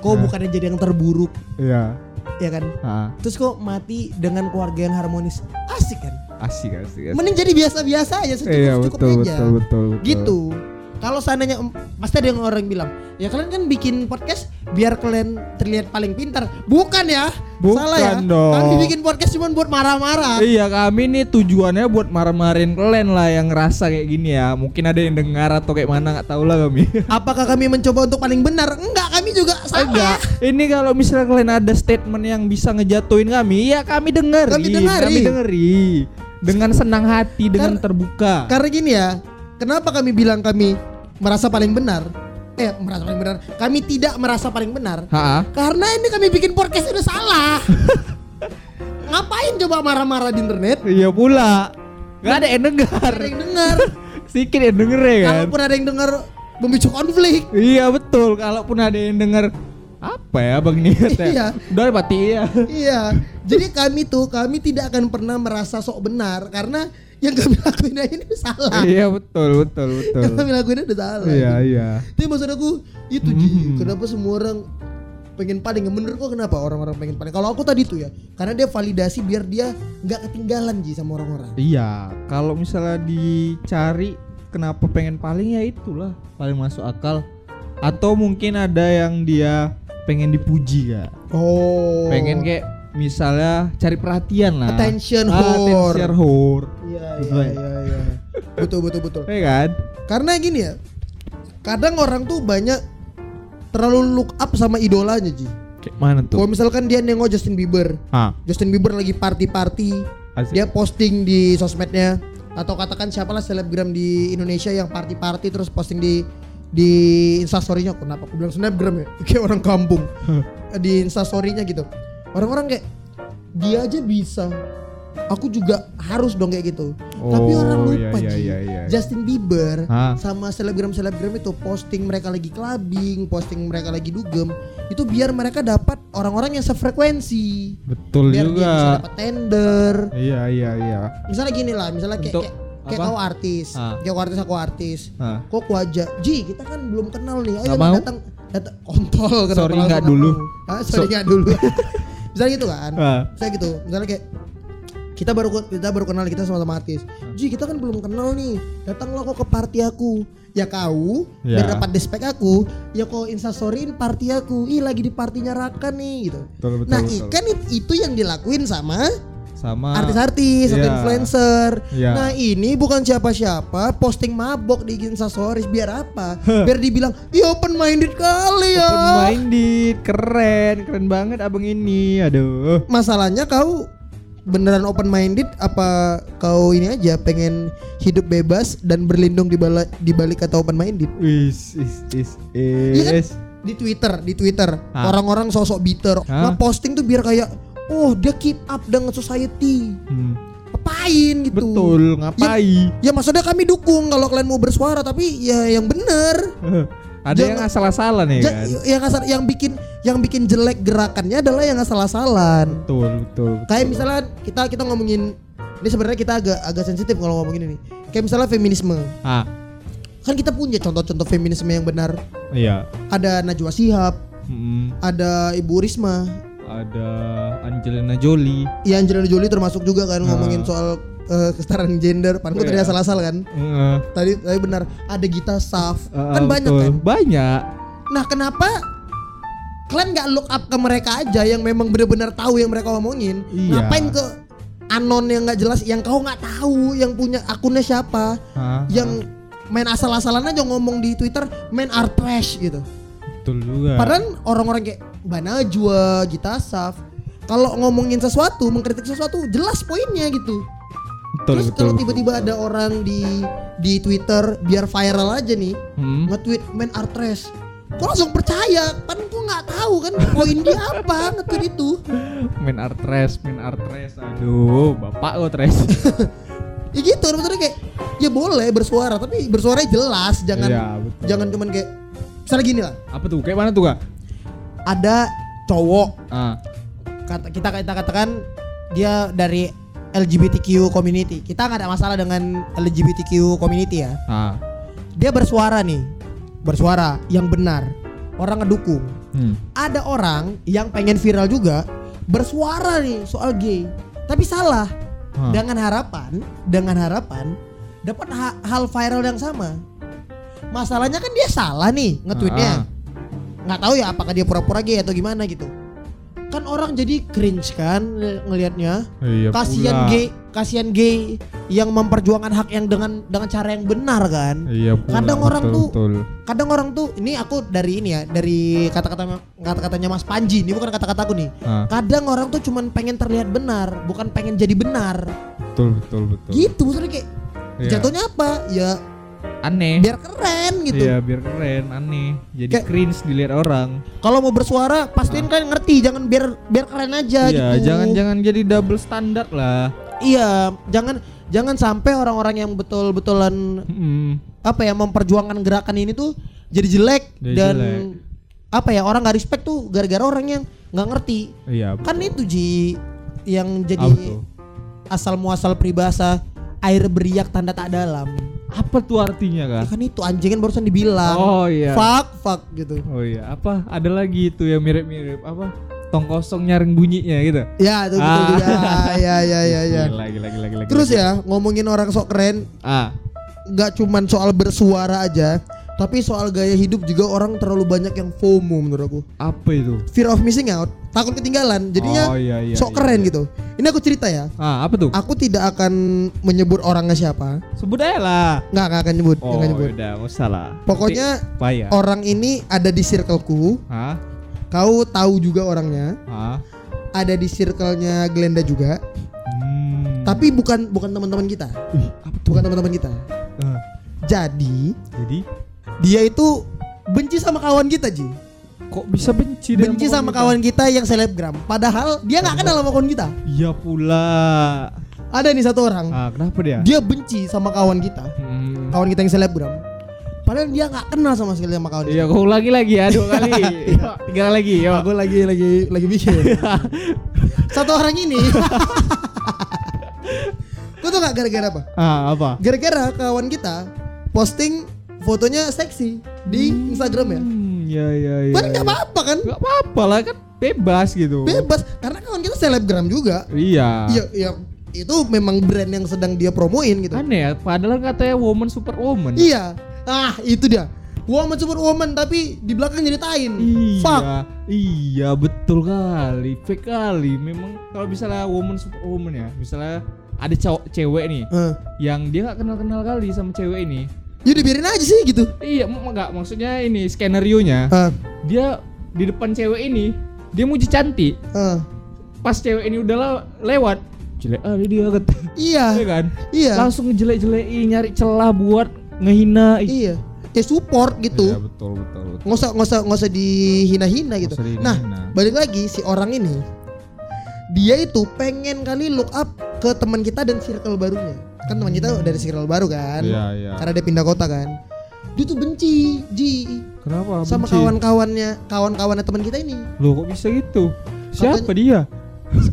[SPEAKER 2] Kau
[SPEAKER 3] Nah.
[SPEAKER 2] bukannya jadi yang terburuk,
[SPEAKER 3] Iya.
[SPEAKER 2] Ya kan?
[SPEAKER 3] Ah.
[SPEAKER 2] Terus kok mati dengan keluarga yang harmonis. Asik kan?
[SPEAKER 3] Asik asik. asik.
[SPEAKER 2] Mending jadi biasa-biasa aja secukup
[SPEAKER 3] Iya
[SPEAKER 2] secukupnya
[SPEAKER 3] betul,
[SPEAKER 2] aja.
[SPEAKER 3] betul betul betul.
[SPEAKER 2] Gitu. Kalau seandainya pasti ada yang orang bilang, ya kalian kan bikin podcast biar kalian terlihat paling pintar. Bukan ya?
[SPEAKER 3] Bukan
[SPEAKER 2] Salah ya.
[SPEAKER 3] dong.
[SPEAKER 2] Kami bikin podcast cuma buat marah-marah.
[SPEAKER 3] Iya kami nih tujuannya buat marah-marahin kalian lah yang ngerasa kayak gini ya Mungkin ada yang dengar atau kayak mana nggak tahu lah kami
[SPEAKER 2] Apakah kami mencoba untuk paling benar? Enggak, kami juga sama.
[SPEAKER 3] Enggak Ini kalau misalnya kalian ada statement yang bisa ngejatuhin kami Ya kami dengeri
[SPEAKER 2] Kami dengeri.
[SPEAKER 3] Kami dengeri Dengan senang hati, dengan
[SPEAKER 2] Kar-
[SPEAKER 3] terbuka
[SPEAKER 2] Karena gini ya, kenapa kami bilang kami merasa paling benar? Eh, merasa paling benar. Kami tidak merasa paling benar.
[SPEAKER 3] Ha?
[SPEAKER 2] Karena ini kami bikin podcast udah salah. Ngapain coba marah-marah di internet?
[SPEAKER 3] Iya pula Gak ada yang dengar
[SPEAKER 2] Ada yang dengar.
[SPEAKER 3] Sedikit yang denger ya kan
[SPEAKER 2] Kalaupun ada yang dengar memicu konflik.
[SPEAKER 3] Iya betul Kalaupun ada yang denger Apa ya bang Niat ya
[SPEAKER 2] Iya.
[SPEAKER 3] Udah mati ya
[SPEAKER 2] iya. Jadi kami tuh kami tidak akan pernah merasa sok benar karena yang kami lakuin ini salah.
[SPEAKER 3] Iya betul betul betul
[SPEAKER 2] Yang kami lakuin udah salah.
[SPEAKER 3] Iya iya
[SPEAKER 2] Tapi maksud aku itu Ji,
[SPEAKER 3] Hmm.
[SPEAKER 2] kenapa semua orang pengen paling yang bener kok kenapa orang-orang pengen paling kalau aku tadi tuh ya karena dia validasi biar dia nggak ketinggalan Ji sama orang-orang
[SPEAKER 3] Iya, kalau misalnya dicari kenapa pengen paling ya itulah paling masuk akal. Atau mungkin ada yang dia pengen dipuji ya.
[SPEAKER 2] oh
[SPEAKER 3] Pengen kayak misalnya cari perhatian lah.
[SPEAKER 2] Attention
[SPEAKER 3] Ah,
[SPEAKER 2] whore.
[SPEAKER 3] Attention whore.
[SPEAKER 2] iya
[SPEAKER 3] Betul
[SPEAKER 2] iya
[SPEAKER 3] ya?
[SPEAKER 2] iya iya. Betul betul betul.
[SPEAKER 3] Ya kan?
[SPEAKER 2] karena gini ya kadang orang tuh banyak terlalu look up sama idolanya Ji.
[SPEAKER 3] Kayak mana tuh?
[SPEAKER 2] kalau misalkan dia nengok Justin Bieber.
[SPEAKER 3] Ah,
[SPEAKER 2] Justin Bieber lagi party-party. Dia posting di sosmednya. Atau katakan siapalah selebgram di Indonesia yang party-party terus posting di di instastorynya kenapa aku bilang snapgram ya? Kayak orang kampung. Di instastorynya gitu orang-orang kayak dia aja bisa. Aku juga harus dong kayak gitu. Tapi
[SPEAKER 3] Oh,
[SPEAKER 2] orang
[SPEAKER 3] iya,
[SPEAKER 2] lupa
[SPEAKER 3] iya,
[SPEAKER 2] Ji.
[SPEAKER 3] iya, iya.
[SPEAKER 2] Justin Bieber
[SPEAKER 3] Hah?
[SPEAKER 2] sama selebgram-selebgram itu posting mereka lagi clubbing posting mereka lagi dugem itu biar mereka dapat orang-orang yang sefrekuensi.
[SPEAKER 3] Betul
[SPEAKER 2] biar dia bisa
[SPEAKER 3] juga.
[SPEAKER 2] dapat tender.
[SPEAKER 3] Iya iya iya.
[SPEAKER 2] misalnya gini lah misalnya kayak
[SPEAKER 3] Untuk
[SPEAKER 2] kayak, kau artis. Kayak kau artis aku artis.
[SPEAKER 3] Ah.
[SPEAKER 2] kok aku aja Ji kita kan belum kenal nih. Ayo datang datang. Kontol
[SPEAKER 3] Sorry, nggak dulu.
[SPEAKER 2] Ah, sorry
[SPEAKER 3] So-
[SPEAKER 2] nggak dulu misalnya gitu kan misalnya gitu misalnya kayak kita baru kita baru kenal kita sama-sama artis. Ji kita kan belum kenal nih datanglah kok ke party aku ya kau
[SPEAKER 3] Ya.
[SPEAKER 2] biar dapat despek aku ya kau instastoryin party aku ih lagi di partinya Raka nih gitu
[SPEAKER 3] Betul betul.
[SPEAKER 2] nah
[SPEAKER 3] betul.
[SPEAKER 2] ikan it- itu yang dilakuin sama
[SPEAKER 3] sama
[SPEAKER 2] artis-artis atau
[SPEAKER 3] Iya.
[SPEAKER 2] influencer.
[SPEAKER 3] Iya.
[SPEAKER 2] Nah ini bukan siapa-siapa posting mabok di Instastories biar apa? biar dibilang, iya open minded kali ya.
[SPEAKER 3] Open minded, keren, keren banget abang ini. Aduh.
[SPEAKER 2] Masalahnya kau beneran open minded apa kau ini aja pengen hidup bebas dan berlindung di bala, di balik kata open minded?
[SPEAKER 3] Wis, is, is,
[SPEAKER 2] Iya kan?
[SPEAKER 3] is.
[SPEAKER 2] Di Twitter, di Twitter orang-orang sosok bitter.
[SPEAKER 3] Hah?
[SPEAKER 2] Nah posting tuh biar kayak, oh dia keep up dengan society.
[SPEAKER 3] Hmm.
[SPEAKER 2] ngapain gitu.
[SPEAKER 3] Betul, ngapain?
[SPEAKER 2] Ya maksudnya kami dukung kalau kalian mau bersuara tapi ya yang bener.
[SPEAKER 3] Ada
[SPEAKER 2] Jangan-
[SPEAKER 3] yang asal-asalan ya kan?
[SPEAKER 2] yang asal yang bikin yang bikin jelek gerakannya adalah yang asal-asalan.
[SPEAKER 3] Betul, betul.
[SPEAKER 2] Kayak misalnya kita kita ngomongin ini sebenarnya kita agak agak sensitif kalau ngomongin ini. Kayak misalnya feminisme.
[SPEAKER 3] Ah,
[SPEAKER 2] Kan kita punya contoh-contoh feminisme yang benar.
[SPEAKER 3] iya.
[SPEAKER 2] Ada Najwa Shihab,
[SPEAKER 3] Mm,
[SPEAKER 2] ada Ibu Risma,
[SPEAKER 3] ada Angelina Jolie.
[SPEAKER 2] ya Angelina Jolie termasuk juga kan
[SPEAKER 3] Ah.
[SPEAKER 2] ngomongin soal eh, kesetaraan gender. Padahal tadi
[SPEAKER 3] Iya.
[SPEAKER 2] asal-asal kan.
[SPEAKER 3] Heeh.
[SPEAKER 2] Tadi tadi benar. Ada Gita Saf.
[SPEAKER 3] Ah,
[SPEAKER 2] kan banyak
[SPEAKER 3] betul.
[SPEAKER 2] kan.
[SPEAKER 3] Banyak.
[SPEAKER 2] Nah, kenapa kalian nggak look up ke mereka aja yang memang benar-benar tahu yang mereka omongin?
[SPEAKER 3] Iya.
[SPEAKER 2] Ngapain ke anon yang nggak jelas, yang kau nggak tahu, yang punya akunnya siapa,
[SPEAKER 3] Ah,
[SPEAKER 2] yang main asal-asalan aja ngomong di Twitter, main art trash gitu.
[SPEAKER 3] betul juga.
[SPEAKER 2] Padahal orang-orang kayak Mbak Najwa, Gita Saf, kalau ngomongin sesuatu, mengkritik sesuatu, jelas poinnya gitu.
[SPEAKER 3] betul,
[SPEAKER 2] Terus kalau tiba-tiba ada orang di di Twitter biar viral aja nih,
[SPEAKER 3] Hmm.
[SPEAKER 2] nge-tweet main art trash. Kok langsung percaya? Kan gua nggak tahu kan poin dia apa nge-tweet itu.
[SPEAKER 3] main art race, main art race. Aduh, bapak kok race.
[SPEAKER 2] Ya gitu, maksudnya kayak ya boleh bersuara, tapi bersuara jelas, jangan
[SPEAKER 3] betul.
[SPEAKER 2] jangan cuman kayak misalnya gini lah,
[SPEAKER 3] Apa tuh? Kayak mana tuh, Kak?
[SPEAKER 2] Ada cowok
[SPEAKER 3] Ah,
[SPEAKER 2] kata kita kita katakan dia dari LGBTQ community. Kita nggak ada masalah dengan LGBTQ community ya.
[SPEAKER 3] ah.
[SPEAKER 2] Dia bersuara nih, bersuara yang benar, orang ngedukung.
[SPEAKER 3] Hmm.
[SPEAKER 2] Ada orang yang pengen viral juga bersuara nih soal gay, tapi salah.
[SPEAKER 3] Hah.
[SPEAKER 2] Dengan harapan, dengan harapan dapat ha- hal viral yang sama. Masalahnya kan dia salah nih nge-tweetnya.
[SPEAKER 3] Ah.
[SPEAKER 2] Nggak tahu ya apakah dia pura-pura gay atau gimana gitu. Kan orang jadi cringe kan ng- ngelihatnya.
[SPEAKER 3] Iya
[SPEAKER 2] Kasihan gay, kasihan gay yang memperjuangkan hak yang dengan dengan cara yang benar kan.
[SPEAKER 3] Iya pula,
[SPEAKER 2] Kadang orang
[SPEAKER 3] betul,
[SPEAKER 2] tuh
[SPEAKER 3] betul.
[SPEAKER 2] kadang orang tuh ini aku dari ini ya dari kata-kata kata-katanya Mas Panji ini bukan kata-kataku nih
[SPEAKER 3] Ah,
[SPEAKER 2] kadang orang tuh cuman pengen terlihat benar bukan pengen jadi benar
[SPEAKER 3] betul, betul, betul.
[SPEAKER 2] gitu maksudnya kayak
[SPEAKER 3] Iya.
[SPEAKER 2] jatuhnya apa ya
[SPEAKER 3] Aneh.
[SPEAKER 2] biar keren gitu
[SPEAKER 3] Iya, biar keren, aneh. Jadi
[SPEAKER 2] Kayak-
[SPEAKER 3] cringe dilihat orang.
[SPEAKER 2] kalau mau bersuara pastiin kalian ngerti jangan biar biar keren aja
[SPEAKER 3] Iya,
[SPEAKER 2] gitu
[SPEAKER 3] jangan-jangan jadi double standar lah.
[SPEAKER 2] iya jangan jangan sampai orang-orang yang betul-betulan
[SPEAKER 3] Hmm.
[SPEAKER 2] apa ya memperjuangkan gerakan ini tuh jadi jelek
[SPEAKER 3] Jadi
[SPEAKER 2] dan
[SPEAKER 3] jelek.
[SPEAKER 2] apa ya orang nggak respect tuh gara-gara orang yang nggak ngerti
[SPEAKER 3] Iya.
[SPEAKER 2] kan itu ji yang jadi asal muasal peribahasa air beriak tanda tak dalam
[SPEAKER 3] Apa tuh artinya,
[SPEAKER 2] ya
[SPEAKER 3] Kak?
[SPEAKER 2] kan itu anjing kan barusan dibilang
[SPEAKER 3] Oh iya.
[SPEAKER 2] fuck fuck gitu
[SPEAKER 3] Oh iya, apa? Ada lagi itu yang mirip-mirip apa? Tong kosong nyaring bunyinya gitu.
[SPEAKER 2] ya itu betul
[SPEAKER 3] Ah.
[SPEAKER 2] juga ya ya ya ya
[SPEAKER 3] Gila, gila, gila, gila,
[SPEAKER 2] terus
[SPEAKER 3] gila.
[SPEAKER 2] ya ngomongin orang sok keren
[SPEAKER 3] Ah,
[SPEAKER 2] nggak cuman soal bersuara aja tapi soal gaya hidup juga orang terlalu banyak yang FOMO menurut aku
[SPEAKER 3] apa itu?
[SPEAKER 2] fear of missing out takut ketinggalan jadinya
[SPEAKER 3] Oh, iya, iya,
[SPEAKER 2] sok
[SPEAKER 3] iya,
[SPEAKER 2] keren
[SPEAKER 3] iya.
[SPEAKER 2] gitu ini aku cerita ya
[SPEAKER 3] Ah, apa tuh?
[SPEAKER 2] aku tidak akan menyebut orangnya siapa
[SPEAKER 3] Sebut aja lah.
[SPEAKER 2] nggak nggak akan nyebut
[SPEAKER 3] Oh,
[SPEAKER 2] nggak nyebut
[SPEAKER 3] udah, nggak usah lah.
[SPEAKER 2] Pokoknya
[SPEAKER 3] Nanti
[SPEAKER 2] orang ini ada di circleku
[SPEAKER 3] Hah?
[SPEAKER 2] kau tahu juga orangnya
[SPEAKER 3] Hah?
[SPEAKER 2] ada di circle-nya Glenda juga
[SPEAKER 3] Hmm.
[SPEAKER 2] tapi bukan bukan teman-teman kita bukan teman-teman kita
[SPEAKER 3] Ah,
[SPEAKER 2] jadi
[SPEAKER 3] jadi
[SPEAKER 2] dia itu benci sama kawan kita Ji
[SPEAKER 3] kok bisa benci
[SPEAKER 2] benci sama
[SPEAKER 3] kita?
[SPEAKER 2] kawan kita yang selebgram padahal dia nggak kenal sama kawan kita
[SPEAKER 3] Iya pula.
[SPEAKER 2] ada nih satu orang
[SPEAKER 3] Ah, kenapa dia?
[SPEAKER 2] dia benci sama kawan kita
[SPEAKER 3] Hmm.
[SPEAKER 2] kawan kita yang selebgram padahal dia nggak kenal sama sekali sama kawan
[SPEAKER 3] Iya, kau ulangi lagi ya dua kali. Yuk, tiga lagi. Yuk.
[SPEAKER 2] aku lagi lagi lagi bikin satu orang ini Kau tau gak gara-gara apa?
[SPEAKER 3] Ah, apa?
[SPEAKER 2] Gara-gara kawan kita posting fotonya seksi di Instagram ya.
[SPEAKER 3] Hmm, ya ya ya.
[SPEAKER 2] Padahal nggak apa-apa kan?
[SPEAKER 3] Gak apa-apa lah kan bebas gitu.
[SPEAKER 2] Bebas karena kawan kita selebgram juga.
[SPEAKER 3] Iya.
[SPEAKER 2] Iya, iya itu memang brand yang sedang dia promoin gitu.
[SPEAKER 3] Aneh ya, padahal katanya woman super woman.
[SPEAKER 2] Iya. Ah, itu dia. Woman super woman tapi di belakang jadi tain.
[SPEAKER 3] Iya,
[SPEAKER 2] Fuck.
[SPEAKER 3] iya betul kali, fake kali. Memang kalau misalnya woman super woman ya, misalnya ada cowok cewek nih
[SPEAKER 2] Eh,
[SPEAKER 3] yang dia nggak kenal-kenal kali sama cewek ini.
[SPEAKER 2] Ya dibiarin aja sih gitu.
[SPEAKER 3] Iya, enggak maksudnya ini skenario nya
[SPEAKER 2] Ah,
[SPEAKER 3] dia di depan cewek ini dia muji cantik.
[SPEAKER 2] ah.
[SPEAKER 3] Pas cewek ini udah le- lewat, jelek kali dia kata.
[SPEAKER 2] Iya.
[SPEAKER 3] Iya kan?
[SPEAKER 2] Iya.
[SPEAKER 3] Langsung ngejelek-jelekin nyari celah buat ngehina.
[SPEAKER 2] Iya. Ya support gitu.
[SPEAKER 3] Iya, betul betul betul.
[SPEAKER 2] nggak usah nggak usah nggak usah dihina-hina gitu.
[SPEAKER 3] Dihina-hina.
[SPEAKER 2] Nah balik lagi si orang ini dia itu pengen kali look up ke teman kita dan circle barunya. Kan teman kita dari circle baru kan.
[SPEAKER 3] Iya, iya.
[SPEAKER 2] Karena dia pindah kota kan. Dia tuh benci, Ji,
[SPEAKER 3] Kenapa?
[SPEAKER 2] sama
[SPEAKER 3] benci?
[SPEAKER 2] kawan-kawannya, kawan-kawannya teman kita ini.
[SPEAKER 3] Loh kok bisa gitu? Siapa
[SPEAKER 2] Katanya-
[SPEAKER 3] dia?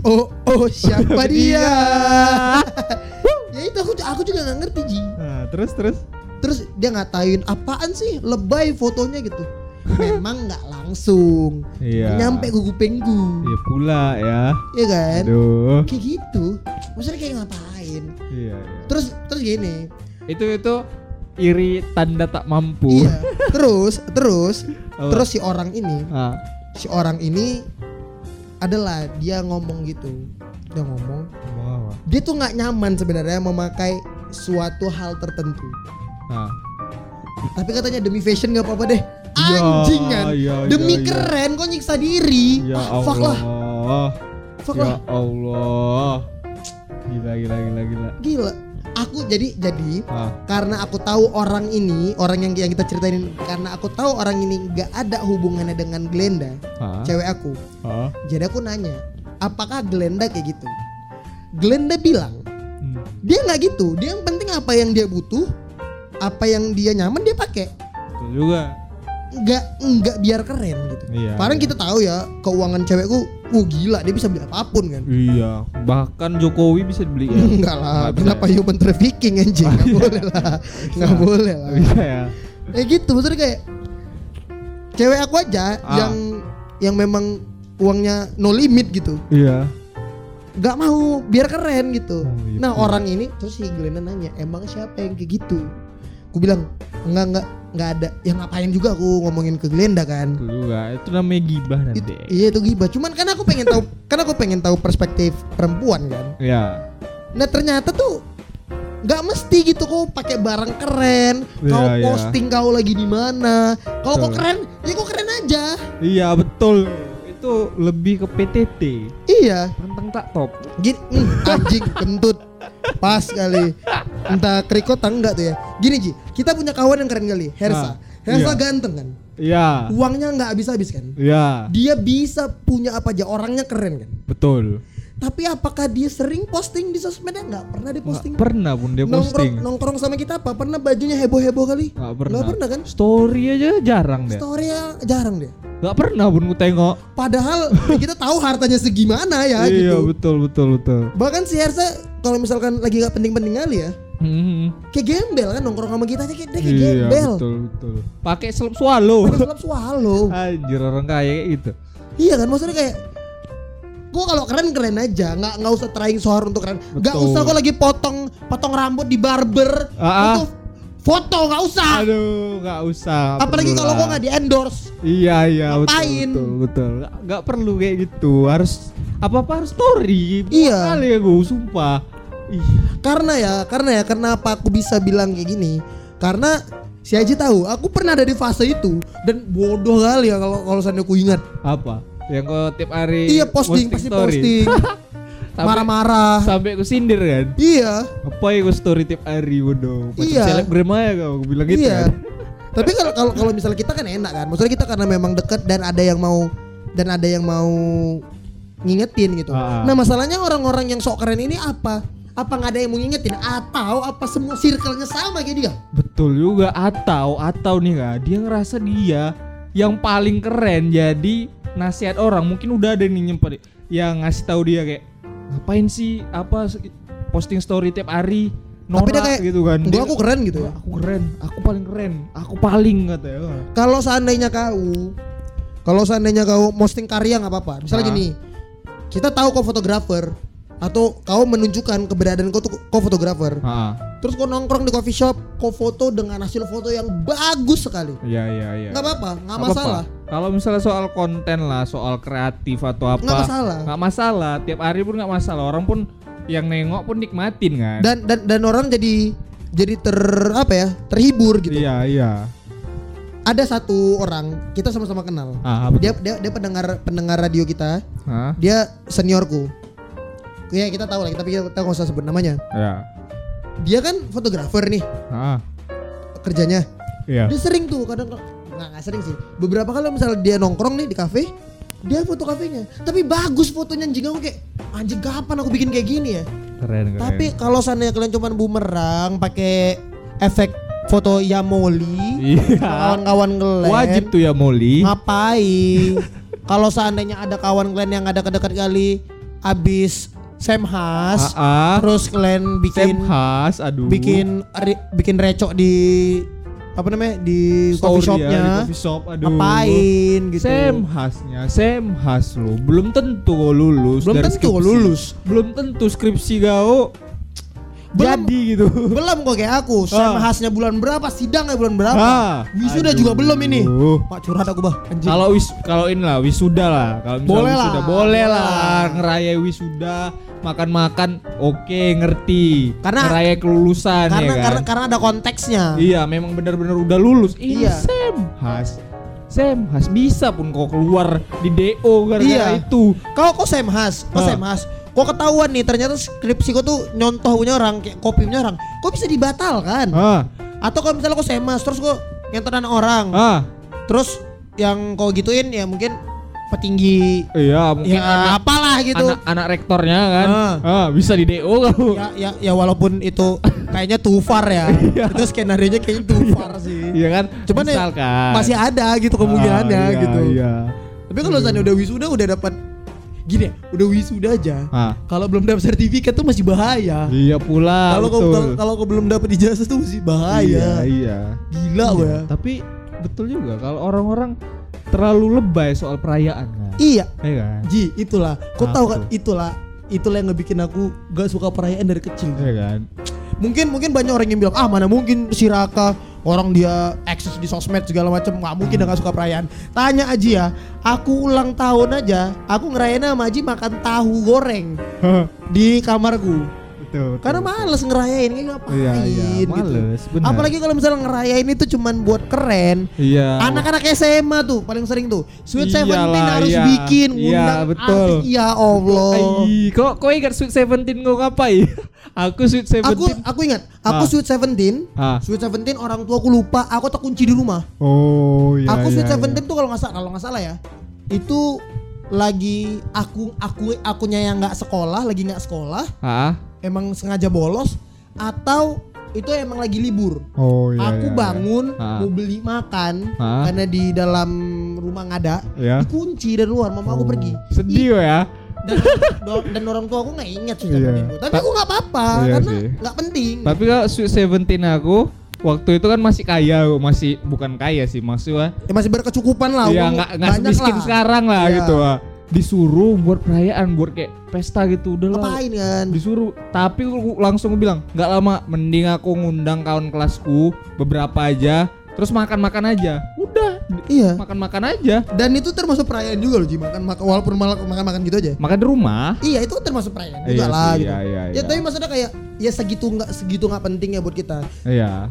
[SPEAKER 2] Oh, oh siapa dia?
[SPEAKER 3] Dia.
[SPEAKER 2] ya itu aku aku juga nggak ngerti, Ji.
[SPEAKER 3] Nah, terus terus.
[SPEAKER 2] Terus dia ngatain apaan sih lebay fotonya gitu. Memang nggak langsung.
[SPEAKER 3] Iya.
[SPEAKER 2] Nyampe ke kupengku.
[SPEAKER 3] Iya pula ya.
[SPEAKER 2] Iya kan?
[SPEAKER 3] Aduh.
[SPEAKER 2] Kayak gitu. Maksudnya kayak ngapain?
[SPEAKER 3] Iya, iya.
[SPEAKER 2] Terus terus gini.
[SPEAKER 3] Itu itu iri tanda tak mampu.
[SPEAKER 2] Iya. Terus terus
[SPEAKER 3] Apa?
[SPEAKER 2] terus si orang ini,
[SPEAKER 3] Ah,
[SPEAKER 2] si orang ini adalah dia ngomong gitu. Dia ngomong,
[SPEAKER 3] apa?
[SPEAKER 2] dia tuh nggak nyaman sebenarnya memakai suatu hal tertentu.
[SPEAKER 3] Ah.
[SPEAKER 2] Tapi katanya demi fashion nggak apa-apa deh.
[SPEAKER 3] Ya,
[SPEAKER 2] Anjing kan.
[SPEAKER 3] ya,
[SPEAKER 2] demi
[SPEAKER 3] ya, ya.
[SPEAKER 2] keren kok nyiksa diri.
[SPEAKER 3] Ya
[SPEAKER 2] Fuck
[SPEAKER 3] Allah.
[SPEAKER 2] lah. Fuck
[SPEAKER 3] ya
[SPEAKER 2] lah.
[SPEAKER 3] Allah. Gila gila gila gila.
[SPEAKER 2] Gila. Aku jadi jadi
[SPEAKER 3] Ah,
[SPEAKER 2] karena aku tahu orang ini orang yang yang kita ceritain karena aku tahu orang ini nggak ada hubungannya dengan Glenda
[SPEAKER 3] ah,
[SPEAKER 2] cewek aku
[SPEAKER 3] ah.
[SPEAKER 2] jadi aku nanya apakah Glenda kayak gitu Glenda bilang
[SPEAKER 3] Hmm.
[SPEAKER 2] dia nggak gitu dia yang penting apa yang dia butuh apa yang dia nyaman dia pakai
[SPEAKER 3] Betul juga.
[SPEAKER 2] Nggak nggak biar keren gitu
[SPEAKER 3] Iya,
[SPEAKER 2] Padahal
[SPEAKER 3] iya.
[SPEAKER 2] kita tahu ya keuangan cewekku uh gila dia bisa beli apa pun kan
[SPEAKER 3] Iya, bahkan Jokowi bisa dibeli ya.
[SPEAKER 2] enggak lah
[SPEAKER 3] Nggak bisa
[SPEAKER 2] kenapa
[SPEAKER 3] ya?
[SPEAKER 2] human trafficking anjing nggak boleh lah nggak boleh lah
[SPEAKER 3] Bisa ya.
[SPEAKER 2] kayak gitu maksudnya kayak cewek aku aja
[SPEAKER 3] Ah.
[SPEAKER 2] yang yang memang uangnya no limit gitu
[SPEAKER 3] Iya.
[SPEAKER 2] nggak mau biar keren gitu
[SPEAKER 3] Oh, gitu.
[SPEAKER 2] nah orang ini terus si Glenda nanya emang siapa yang kayak gitu aku bilang enggak enggak nggak ada yang ngapain juga aku ngomongin ke Glenda kan
[SPEAKER 3] juga. Itu namanya gibah nanti.
[SPEAKER 2] iya itu gibah cuman kan aku pengen tahu kan aku pengen tahu perspektif perempuan kan
[SPEAKER 3] Iya.
[SPEAKER 2] nah ternyata tuh nggak mesti gitu kau pakai barang keren kau
[SPEAKER 3] Iya,
[SPEAKER 2] posting kau lagi di mana kalau kau keren ya kau keren aja
[SPEAKER 3] Iya, betul. Itu lebih ke PTT.
[SPEAKER 2] iya
[SPEAKER 3] Tentang tak top.
[SPEAKER 2] gini hmm, anjing kentut pas kali. Entah krikot atau enggak tuh ya. Gini Ji. Kita punya kawan yang keren kali Hersa.
[SPEAKER 3] Ah,
[SPEAKER 2] Hersa
[SPEAKER 3] iya.
[SPEAKER 2] ganteng kan?
[SPEAKER 3] Iya.
[SPEAKER 2] uangnya nggak habis-habis kan?
[SPEAKER 3] Iya,
[SPEAKER 2] dia bisa punya apa aja. Orangnya keren kan?
[SPEAKER 3] Betul.
[SPEAKER 2] Tapi apakah dia sering posting di sosmednya nggak pernah dia
[SPEAKER 3] Nggak
[SPEAKER 2] posting
[SPEAKER 3] pernah pun dia
[SPEAKER 2] nongkrong
[SPEAKER 3] posting.
[SPEAKER 2] nongkrong sama kita apa pernah bajunya heboh heboh kali
[SPEAKER 3] Nggak pernah.
[SPEAKER 2] Nggak pernah kan
[SPEAKER 3] Story aja jarang deh.
[SPEAKER 2] story jarang deh
[SPEAKER 3] Gak pernah pun ku tengok.
[SPEAKER 2] padahal kita tahu hartanya segimana ya
[SPEAKER 3] iya,
[SPEAKER 2] gitu
[SPEAKER 3] betul betul betul.
[SPEAKER 2] bahkan si Hersa kalau misalkan lagi nggak penting-penting kali ya
[SPEAKER 3] Hmm.
[SPEAKER 2] kayak gembel kan nongkrong sama kita aja kayak dia kayak
[SPEAKER 3] Iya,
[SPEAKER 2] gembel
[SPEAKER 3] betul betul. Pakai selop swallow.
[SPEAKER 2] pakai sulap swallow
[SPEAKER 3] Anjir orang kaya kayak gitu.
[SPEAKER 2] iya kan maksudnya kayak Gua kalau keren keren aja, nggak nggak usah trying so hard untuk keren. Nggak usah kok lagi potong potong rambut di barber
[SPEAKER 3] ah.
[SPEAKER 2] untuk foto nggak usah.
[SPEAKER 3] Aduh, nggak usah.
[SPEAKER 2] Apalagi kalau gua nggak di endorse.
[SPEAKER 3] Iya iya betul
[SPEAKER 2] Ngapain?
[SPEAKER 3] betul betul. Nggak, perlu kayak gitu. Harus apa apa harus story.
[SPEAKER 2] Iya.
[SPEAKER 3] Kali ya gue sumpah. Ih,
[SPEAKER 2] Karena ya, karena ya, kenapa aku bisa bilang kayak gini? Karena si Aji tahu, aku pernah ada di fase itu dan bodoh kali ya kalau kalau seandainya aku ingat.
[SPEAKER 3] apa? Yang kau tiap hari
[SPEAKER 2] Iya posting, pasti posting. Marah-marah.
[SPEAKER 3] Sampai aku sindir kan.
[SPEAKER 2] Iya,
[SPEAKER 3] Apa ya gue story tiap hari bodoh. Macam
[SPEAKER 2] Iya.
[SPEAKER 3] selebgram aja kau gue bilang gitu
[SPEAKER 2] iya.
[SPEAKER 3] kan.
[SPEAKER 2] Tapi kalau kalau kalau misalnya kita kan enak kan. Maksudnya kita karena memang deket dan ada yang mau dan ada yang mau ngingetin gitu.
[SPEAKER 3] Ah.
[SPEAKER 2] Nah masalahnya orang-orang yang sok keren ini apa? Apa nggak ada yang mau ngingetin atau apa semua circle-nya sama kayak dia?
[SPEAKER 3] Betul juga atau atau nih kak dia ngerasa dia yang paling keren jadi nasihat orang mungkin udah ada nih nyempet yang ngasih tahu dia kayak ngapain sih apa posting story tiap hari
[SPEAKER 2] Tapi dia kayak,
[SPEAKER 3] gitu kan
[SPEAKER 2] Gua aku keren gitu ya.
[SPEAKER 3] aku keren aku paling keren aku paling katanya
[SPEAKER 2] Kalau seandainya kau kalau seandainya kau posting karya nggak apa-apa. Misalnya
[SPEAKER 3] Ah.
[SPEAKER 2] gini, kita tahu kau fotografer atau kau menunjukkan keberadaan kau tuh kau fotografer.
[SPEAKER 3] ah
[SPEAKER 2] Terus kau nongkrong di coffee shop, kau foto dengan hasil foto yang bagus sekali.
[SPEAKER 3] iya iya iya
[SPEAKER 2] Nggak apa-apa, nggak masalah.
[SPEAKER 3] kalau misalnya soal konten lah soal kreatif atau apa
[SPEAKER 2] Nggak masalah.
[SPEAKER 3] nggak masalah tiap hari pun nggak masalah orang pun yang nengok pun nikmatin kan
[SPEAKER 2] Dan dan dan orang jadi jadi ter apa ya terhibur gitu.
[SPEAKER 3] iya iya
[SPEAKER 2] Ada satu orang kita sama-sama kenal.
[SPEAKER 3] ah
[SPEAKER 2] Dia dia dia pendengar pendengar radio kita.
[SPEAKER 3] Hah?
[SPEAKER 2] Dia seniorku. Ya kita tahu lah, tapi kita nggak usah sebut namanya.
[SPEAKER 3] Ya.
[SPEAKER 2] Dia kan fotografer nih
[SPEAKER 3] Ah,
[SPEAKER 2] kerjanya.
[SPEAKER 3] iya.
[SPEAKER 2] Dia sering tuh kadang nggak nggak sering sih. Beberapa kali misalnya dia nongkrong nih di kafe, dia foto kafenya. Tapi bagus fotonya anjing aku kayak anjing kapan aku bikin kayak gini ya?
[SPEAKER 3] Keren keren.
[SPEAKER 2] Tapi kalau seandainya kalian cuman bumerang pakai efek foto Yamoli,
[SPEAKER 3] iya.
[SPEAKER 2] kawan-kawan kalian
[SPEAKER 3] Wajib tuh ya Molly.
[SPEAKER 2] ngapain? kalau seandainya ada kawan kalian yang ada dekat kali abis semhas,
[SPEAKER 3] Ah, ah.
[SPEAKER 2] terus kalian bikin
[SPEAKER 3] Semhas, aduh.
[SPEAKER 2] bikin re- bikin recok di apa namanya di
[SPEAKER 3] Story
[SPEAKER 2] coffee
[SPEAKER 3] ya,
[SPEAKER 2] shopnya,
[SPEAKER 3] di coffee shop, aduh.
[SPEAKER 2] ngapain gitu?
[SPEAKER 3] Semhasnya, semhas lo. Belum tentu lulus.
[SPEAKER 2] Belum
[SPEAKER 3] dari
[SPEAKER 2] tentu
[SPEAKER 3] skripsi.
[SPEAKER 2] lulus.
[SPEAKER 3] Belum tentu skripsi kau
[SPEAKER 2] Belum-
[SPEAKER 3] jadi gitu.
[SPEAKER 2] Belum kok kayak aku,
[SPEAKER 3] Ah.
[SPEAKER 2] semhasnya bulan berapa, sidangnya bulan berapa,
[SPEAKER 3] Ah.
[SPEAKER 2] wisuda
[SPEAKER 3] Aduh.
[SPEAKER 2] juga belum ini. Pak curhat aku bah, anjing.
[SPEAKER 3] Kalau wis kalau ini lah wisuda lah. Kalau
[SPEAKER 2] Boleh
[SPEAKER 3] wisuda
[SPEAKER 2] lah,
[SPEAKER 3] boleh
[SPEAKER 2] boleh
[SPEAKER 3] lah
[SPEAKER 2] lah.
[SPEAKER 3] ngerayai wisuda, makan-makan oke ngerti.
[SPEAKER 2] Karena-
[SPEAKER 3] ngerayai kelulusan
[SPEAKER 2] karena
[SPEAKER 3] ya kan.
[SPEAKER 2] karena karena ada konteksnya.
[SPEAKER 3] Iya, memang benar-benar udah lulus.
[SPEAKER 2] Iya.
[SPEAKER 3] Semhas. Semhas bisa pun kau keluar di DO gara-gara
[SPEAKER 2] Iya.
[SPEAKER 3] itu.
[SPEAKER 2] Kau kok semhas, kok
[SPEAKER 3] Ah.
[SPEAKER 2] semhas. Kok ketahuan nih ternyata skripsi kau tuh nyontoh punya orang kayak kopi punya orang. Kok bisa dibatalkan?
[SPEAKER 3] Ah,
[SPEAKER 2] Atau kalau misalnya kau semas terus kau nyentuh orang.
[SPEAKER 3] ah.
[SPEAKER 2] Terus yang kau gituin ya mungkin petinggi
[SPEAKER 3] Iya, mungkin
[SPEAKER 2] ya
[SPEAKER 3] anak,
[SPEAKER 2] apalah gitu.
[SPEAKER 3] anak anak rektornya kan.
[SPEAKER 2] Ah.
[SPEAKER 3] Ah, bisa di DO kau.
[SPEAKER 2] Ya, ya ya walaupun itu kayaknya too far ya. itu skenario nya kayaknya too far sih.
[SPEAKER 3] Iya kan?
[SPEAKER 2] Cuman ya masih ada gitu kemungkinannya
[SPEAKER 3] Ah, iya,
[SPEAKER 2] gitu.
[SPEAKER 3] Iya.
[SPEAKER 2] Tapi kalau misalnya udah wisuda udah dapat gini ya, udah wisuda aja.
[SPEAKER 3] Ah.
[SPEAKER 2] Kalau belum dapat sertifikat tuh masih bahaya.
[SPEAKER 3] Iya pula.
[SPEAKER 2] Kalau kalau- belum dapat ijazah tuh masih bahaya.
[SPEAKER 3] Iya, iya.
[SPEAKER 2] Gila gue.
[SPEAKER 3] Iya, Tapi betul juga kalau orang-orang terlalu lebay soal perayaan kan.
[SPEAKER 2] Iya,
[SPEAKER 3] Iya kan?
[SPEAKER 2] Ji, itulah. Kau
[SPEAKER 3] Apa
[SPEAKER 2] tahu kan itulah itulah yang ngebikin aku gak suka perayaan dari kecil.
[SPEAKER 3] Iya kan?
[SPEAKER 2] Mungkin mungkin banyak orang yang bilang ah mana mungkin si Raka orang dia akses di sosmed segala macam nggak mungkin dia nggak suka perayaan. Tanya Aji ya, aku ulang tahun aja, aku ngerayain sama Aji makan tahu goreng di kamarku.
[SPEAKER 3] Betul,
[SPEAKER 2] Karena males ngerayain kayak ngapain
[SPEAKER 3] Iya, iya,
[SPEAKER 2] gitu.
[SPEAKER 3] males, benar.
[SPEAKER 2] Apalagi kalau misalnya ngerayain itu cuman buat keren.
[SPEAKER 3] Iya.
[SPEAKER 2] Anak-anak SMA tuh paling sering tuh Sweet
[SPEAKER 3] Iyalah,
[SPEAKER 2] Seventeen harus
[SPEAKER 3] iya.
[SPEAKER 2] bikin
[SPEAKER 3] Iya,
[SPEAKER 2] ngundang
[SPEAKER 3] betul.
[SPEAKER 2] artis. Ya Allah.
[SPEAKER 3] Kok kok ingat Sweet Seventeen kau ngapain? aku Sweet
[SPEAKER 2] Aku
[SPEAKER 3] Seventeen.
[SPEAKER 2] aku ingat, aku
[SPEAKER 3] Ah.
[SPEAKER 2] Sweet Seventeen,
[SPEAKER 3] Ah.
[SPEAKER 2] Sweet Seventeen orang tua aku lupa, aku tak kunci di rumah.
[SPEAKER 3] Oh iya.
[SPEAKER 2] aku Sweet
[SPEAKER 3] iya,
[SPEAKER 2] Seventeen tuh kalau nggak salah, kalau nggak salah ya, itu lagi aku aku akunya yang nggak sekolah, lagi nggak sekolah,
[SPEAKER 3] iya. Ah.
[SPEAKER 2] Emang sengaja bolos atau itu emang lagi libur.
[SPEAKER 3] Oh iya.
[SPEAKER 2] aku bangun
[SPEAKER 3] Ah.
[SPEAKER 2] mau beli makan
[SPEAKER 3] Ah.
[SPEAKER 2] karena di dalam rumah nggak ada,
[SPEAKER 3] Iya.
[SPEAKER 2] dikunci dari luar, mama aku
[SPEAKER 3] Oh.
[SPEAKER 2] pergi.
[SPEAKER 3] Sedih ya.
[SPEAKER 2] dan, dan orang tua aku nggak ingat
[SPEAKER 3] Iya.
[SPEAKER 2] Seventeen gua. tapi
[SPEAKER 3] Ta-
[SPEAKER 2] aku nggak apa-apa
[SPEAKER 3] Iya
[SPEAKER 2] karena
[SPEAKER 3] sih.
[SPEAKER 2] nggak penting.
[SPEAKER 3] Tapi kalau Sweet Seventeen aku waktu itu kan masih kaya, masih bukan kaya sih maksudnya.
[SPEAKER 2] ya masih berkecukupan lah.
[SPEAKER 3] Iya nggak semiskin
[SPEAKER 2] lah.
[SPEAKER 3] sekarang lah
[SPEAKER 2] Iya.
[SPEAKER 3] gitu. ah. Disuruh buat perayaan, buat kayak pesta gitu udah lah.
[SPEAKER 2] Ngapain kan?
[SPEAKER 3] Disuruh, tapi aku langsung bilang nggak lama, mending aku ngundang kawan kelasku beberapa aja, terus makan-makan aja. Udah,
[SPEAKER 2] Iya.
[SPEAKER 3] makan-makan aja.
[SPEAKER 2] Dan itu termasuk perayaan juga loh, Ji. Makan makan walaupun malah makan-makan gitu aja.
[SPEAKER 3] Makan di rumah.
[SPEAKER 2] Iya, itu termasuk perayaan
[SPEAKER 3] Iya
[SPEAKER 2] juga lah
[SPEAKER 3] sih,
[SPEAKER 2] gitu.
[SPEAKER 3] iya, iya,
[SPEAKER 2] Ya
[SPEAKER 3] iya.
[SPEAKER 2] tapi maksudnya kayak ya segitu nggak segitu nggak penting ya buat kita.
[SPEAKER 3] Iya,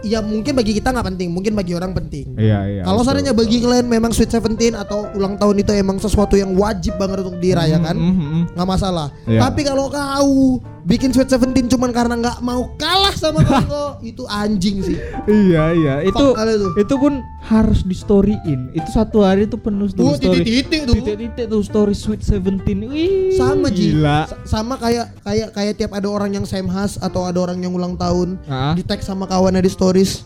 [SPEAKER 2] Ya mungkin bagi kita nggak penting, mungkin bagi orang penting.
[SPEAKER 3] iya, iya.
[SPEAKER 2] Kalau seandainya bagi kalian memang Sweet Seventeen atau ulang tahun itu emang sesuatu yang wajib banget untuk dirayakan,
[SPEAKER 3] Mm, mm, mm.
[SPEAKER 2] nggak masalah.
[SPEAKER 3] Iya.
[SPEAKER 2] Tapi kalau kau bikin Sweet Seventeen cuman karena nggak mau kalah sama kau, itu anjing sih.
[SPEAKER 3] Iya iya itu
[SPEAKER 2] itu.
[SPEAKER 3] itu pun harus di storyin itu satu hari itu penuh
[SPEAKER 2] Tuh
[SPEAKER 3] story
[SPEAKER 2] titik-titik tuh.
[SPEAKER 3] titik-titik tuh story sweet seventeen wih
[SPEAKER 2] Sama
[SPEAKER 3] gila
[SPEAKER 2] Sa- Sama kayak kayak kayak tiap ada orang yang semhas atau ada orang yang ulang tahun,
[SPEAKER 3] Ah.
[SPEAKER 2] di tag sama kawannya di stories,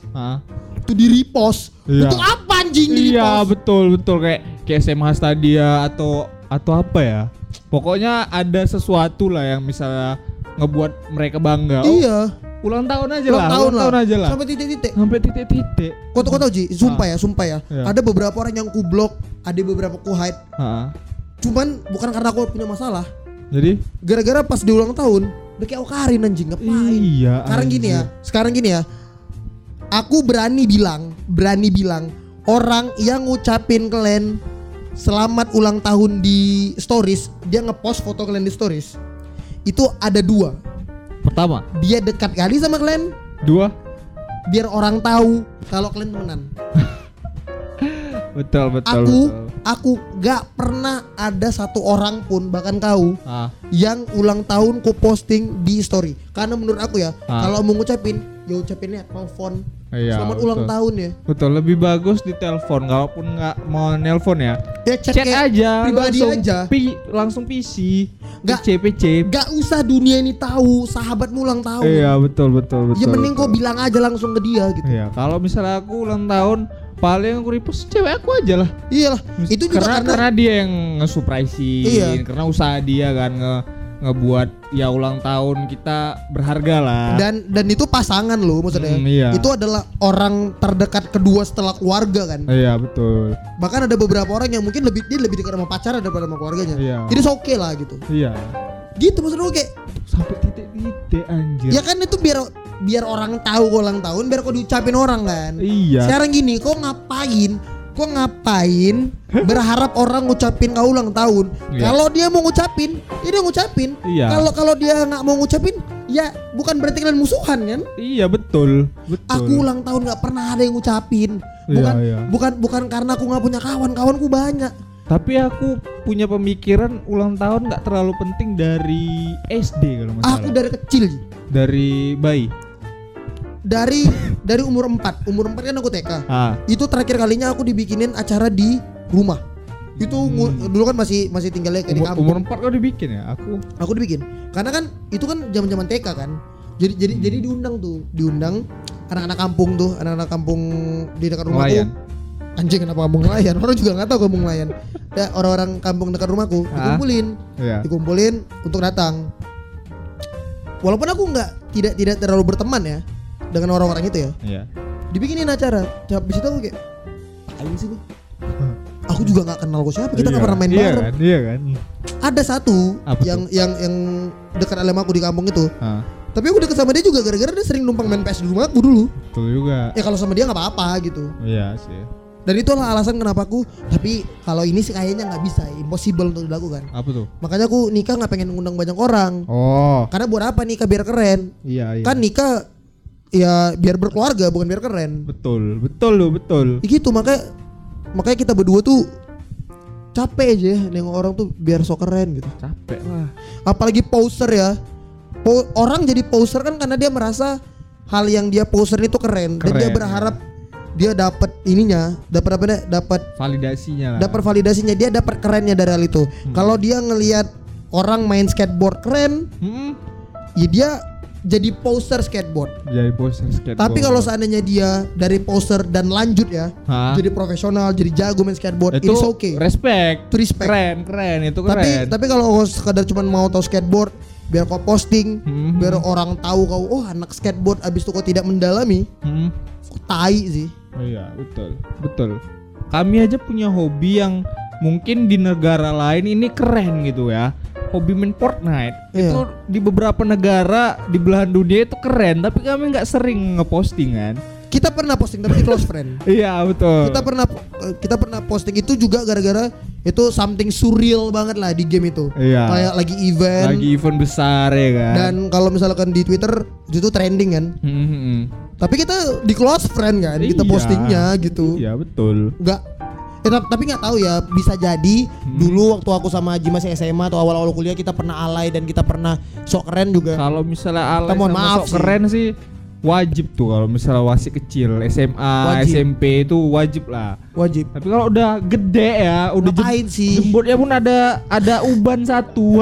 [SPEAKER 2] itu di repost.
[SPEAKER 3] Iya.
[SPEAKER 2] Untuk apa anjing di
[SPEAKER 3] iya
[SPEAKER 2] repost?
[SPEAKER 3] betul betul kayak kayak SMA Stadia atau atau apa ya pokoknya ada sesuatu lah yang misalnya ngebuat mereka bangga oh,
[SPEAKER 2] Iya.
[SPEAKER 3] ulang tahun aja
[SPEAKER 2] Ulang
[SPEAKER 3] lah
[SPEAKER 2] tahun
[SPEAKER 3] ulang
[SPEAKER 2] lah.
[SPEAKER 3] tahun aja lah
[SPEAKER 2] Sampai titik-titik.
[SPEAKER 3] sampai titik-titik
[SPEAKER 2] Kau kau tahu Ji, sumpah ya, sumpah ya.
[SPEAKER 3] Iya.
[SPEAKER 2] Ada beberapa orang yang ku blok, ada beberapa ku hide.
[SPEAKER 3] Ah.
[SPEAKER 2] Cuman bukan karena aku punya masalah.
[SPEAKER 3] jadi
[SPEAKER 2] Gara-gara pas di ulang tahun, udah kayak Okarin anjing, ngapain?
[SPEAKER 3] iya
[SPEAKER 2] Sekarang gini ya, sekarang gini ya. Aku berani bilang, berani bilang orang yang ngucapin kalian selamat ulang tahun di stories, dia ngepost foto kalian di stories. Itu ada dua.
[SPEAKER 3] pertama
[SPEAKER 2] Dia dekat kali sama kalian,
[SPEAKER 3] dua
[SPEAKER 2] biar orang tahu kalau kalian temenan.
[SPEAKER 3] betul betul
[SPEAKER 2] aku
[SPEAKER 3] betul.
[SPEAKER 2] aku gak pernah ada satu orang pun bahkan kau
[SPEAKER 3] ah
[SPEAKER 2] yang ulang tahun ku posting di story karena menurut aku ya
[SPEAKER 3] Ah.
[SPEAKER 2] kalau mau ngucapin ya ucapinnya telepon
[SPEAKER 3] Iya,
[SPEAKER 2] selamat ulang
[SPEAKER 3] betul.
[SPEAKER 2] tahun ya
[SPEAKER 3] Betul, lebih bagus di telepon kalaupun nggak mau nelpon ya.
[SPEAKER 2] Ya chat,
[SPEAKER 3] Chat aja,
[SPEAKER 2] pribadi
[SPEAKER 3] langsung
[SPEAKER 2] aja.
[SPEAKER 3] Pi- langsung PC.
[SPEAKER 2] Nggak.
[SPEAKER 3] PC PC.
[SPEAKER 2] Gak usah dunia ini tahu sahabatmu ulang tahun.
[SPEAKER 3] Iya betul betul betul.
[SPEAKER 2] ya mending kau
[SPEAKER 3] betul.
[SPEAKER 2] bilang aja langsung ke dia gitu.
[SPEAKER 3] Iya, kalau misalnya aku ulang tahun paling aku repost cewek aku aja lah.
[SPEAKER 2] Iyalah, itu juga
[SPEAKER 3] karena,
[SPEAKER 2] karena,
[SPEAKER 3] karena dia yang nge-surprisein,
[SPEAKER 2] Iya.
[SPEAKER 3] karena usaha dia kan nge ngebuat ya ulang tahun kita berharga lah.
[SPEAKER 2] dan dan itu pasangan loh maksudnya.
[SPEAKER 3] Hmm, iya.
[SPEAKER 2] Itu adalah orang terdekat kedua setelah keluarga kan.
[SPEAKER 3] Iya betul.
[SPEAKER 2] Bahkan ada beberapa orang yang mungkin lebih dia lebih dekat sama pacar daripada sama keluarganya.
[SPEAKER 3] Iya.
[SPEAKER 2] Jadi oke lah gitu.
[SPEAKER 3] Iya.
[SPEAKER 2] Gitu maksudnya oke.
[SPEAKER 3] Sampai titik-titik anjir.
[SPEAKER 2] Ya kan itu biar biar orang tahu ulang tahun, biar kau diucapin orang kan.
[SPEAKER 3] Iya.
[SPEAKER 2] Sekarang gini, kau ngapain? Kau ngapain berharap orang ngucapin kau ulang tahun?
[SPEAKER 3] Iya.
[SPEAKER 2] Kalau dia mau ngucapin, ya dia ngucapin.
[SPEAKER 3] Iya.
[SPEAKER 2] Kalau kalau dia nggak mau ngucapin, ya bukan berarti kalian musuhan kan?
[SPEAKER 3] Iya betul. Betul.
[SPEAKER 2] Aku ulang tahun nggak pernah ada yang ngucapin. Bukan
[SPEAKER 3] iya.
[SPEAKER 2] bukan bukan karena aku nggak punya kawan, kawanku banyak.
[SPEAKER 3] Tapi aku punya pemikiran ulang tahun nggak terlalu penting dari SD kalau nggak
[SPEAKER 2] Aku dari kecil,
[SPEAKER 3] dari bayi.
[SPEAKER 2] Dari dari umur 4 umur 4 kan aku TK.
[SPEAKER 3] Ah.
[SPEAKER 2] Itu terakhir kalinya aku dibikinin acara di rumah. Itu ngu- dulu kan masih masih tinggalnya kayak di
[SPEAKER 3] Hmm. Umur,
[SPEAKER 2] kampung.
[SPEAKER 3] umur 4 kau dibikin ya? Aku
[SPEAKER 2] aku dibikin karena kan itu kan zaman zaman TK kan jadi jadi jadi diundang tuh diundang anak-anak kampung tuh anak-anak kampung di dekat rumahku
[SPEAKER 3] Nelayan.
[SPEAKER 2] anjing kenapa kampung nelayan orang juga nggak tahu kampung nelayan ya, orang-orang kampung dekat rumahku
[SPEAKER 3] Ah.
[SPEAKER 2] dikumpulin
[SPEAKER 3] Iya.
[SPEAKER 2] dikumpulin untuk datang walaupun aku nggak tidak tidak terlalu berteman ya dengan orang-orang itu ya
[SPEAKER 3] Iya.
[SPEAKER 2] dibikinin acara habis itu aku kayak sih nih aku juga nggak kenal kok siapa kita nggak
[SPEAKER 3] Iya.
[SPEAKER 2] pernah main
[SPEAKER 3] iya
[SPEAKER 2] bareng
[SPEAKER 3] Kan? Iya kan?
[SPEAKER 2] ada satu
[SPEAKER 3] Apa
[SPEAKER 2] yang yang yang dekat alem aku di kampung itu
[SPEAKER 3] Ah,
[SPEAKER 2] tapi aku deket sama dia juga gara-gara dia sering numpang main PS di rumah aku dulu
[SPEAKER 3] betul juga.
[SPEAKER 2] ya kalau sama dia nggak apa-apa gitu
[SPEAKER 3] Iya sih.
[SPEAKER 2] dan itulah alasan kenapa aku tapi kalau ini sih kayaknya nggak bisa impossible untuk dilakukan
[SPEAKER 3] Apa tuh?
[SPEAKER 2] makanya aku nikah nggak pengen ngundang banyak orang
[SPEAKER 3] Oh.
[SPEAKER 2] karena buat apa nikah biar keren
[SPEAKER 3] Iya, iya.
[SPEAKER 2] kan nikah ya biar berkeluarga bukan biar keren.
[SPEAKER 3] Betul, betul lo, betul.
[SPEAKER 2] Ya gitu makanya makanya kita berdua tuh capek aja ya nengok orang tuh biar sok keren gitu.
[SPEAKER 3] Capek lah.
[SPEAKER 2] apalagi poser ya. Po- orang jadi poser kan karena dia merasa hal yang dia poser itu keren, dan
[SPEAKER 3] Keren,
[SPEAKER 2] dia berharap dia dapat ininya dapat apa dapat
[SPEAKER 3] Validasinya lah.
[SPEAKER 2] dapat validasinya. Dia dapat kerennya dari hal itu. Kalau dia ngelihat orang main skateboard keren
[SPEAKER 3] Hmm.
[SPEAKER 2] ya dia jadi poser skateboard
[SPEAKER 3] Jadi poster skateboard.
[SPEAKER 2] tapi kalau seandainya dia dari poser dan lanjut ya
[SPEAKER 3] Hah?
[SPEAKER 2] jadi profesional jadi jago main skateboard
[SPEAKER 3] itu
[SPEAKER 2] it's okay
[SPEAKER 3] respect.
[SPEAKER 2] Itu respect.
[SPEAKER 3] Keren, keren itu keren.
[SPEAKER 2] tapi tapi kalau sekadar cuma mau tahu skateboard biar kau posting
[SPEAKER 3] Hmm.
[SPEAKER 2] biar orang tahu kau oh anak skateboard abis itu kau tidak mendalami
[SPEAKER 3] Hmm.
[SPEAKER 2] kau tai sih
[SPEAKER 3] Oh iya, betul. Betul. Kami aja punya hobi yang mungkin di negara lain ini keren gitu ya. Hobi main Fortnite
[SPEAKER 2] Iya.
[SPEAKER 3] itu di beberapa negara di belahan dunia itu keren, tapi kami nggak sering ngeposting kan.
[SPEAKER 2] kita pernah posting tapi di close friend
[SPEAKER 3] Iya betul.
[SPEAKER 2] kita pernah kita pernah posting itu juga gara-gara itu something surreal banget lah di game itu
[SPEAKER 3] Iya.
[SPEAKER 2] kayak lagi event
[SPEAKER 3] lagi event besar ya kan.
[SPEAKER 2] dan kalau misalkan di Twitter itu trending kan
[SPEAKER 3] Hmm, hmm,
[SPEAKER 2] tapi kita di close friend kan kita
[SPEAKER 3] Iya.
[SPEAKER 2] postingnya gitu
[SPEAKER 3] Iya betul.
[SPEAKER 2] nggak eh, tap- tapi nggak tahu ya bisa jadi
[SPEAKER 3] Hmm.
[SPEAKER 2] dulu waktu aku sama Haji masih SMA atau awal-awal kuliah kita pernah alay dan kita pernah sok keren juga
[SPEAKER 3] Kalau misalnya alay
[SPEAKER 2] Kita mohon
[SPEAKER 3] sama
[SPEAKER 2] maaf
[SPEAKER 3] sok
[SPEAKER 2] sih.
[SPEAKER 3] keren sih wajib tuh kalau misalnya masih kecil SMA
[SPEAKER 2] Wajib.
[SPEAKER 3] SMP itu wajib lah.
[SPEAKER 2] wajib
[SPEAKER 3] Tapi kalau udah gede ya, udah jem-
[SPEAKER 2] sih?
[SPEAKER 3] jembutnya pun ada ada uban satu.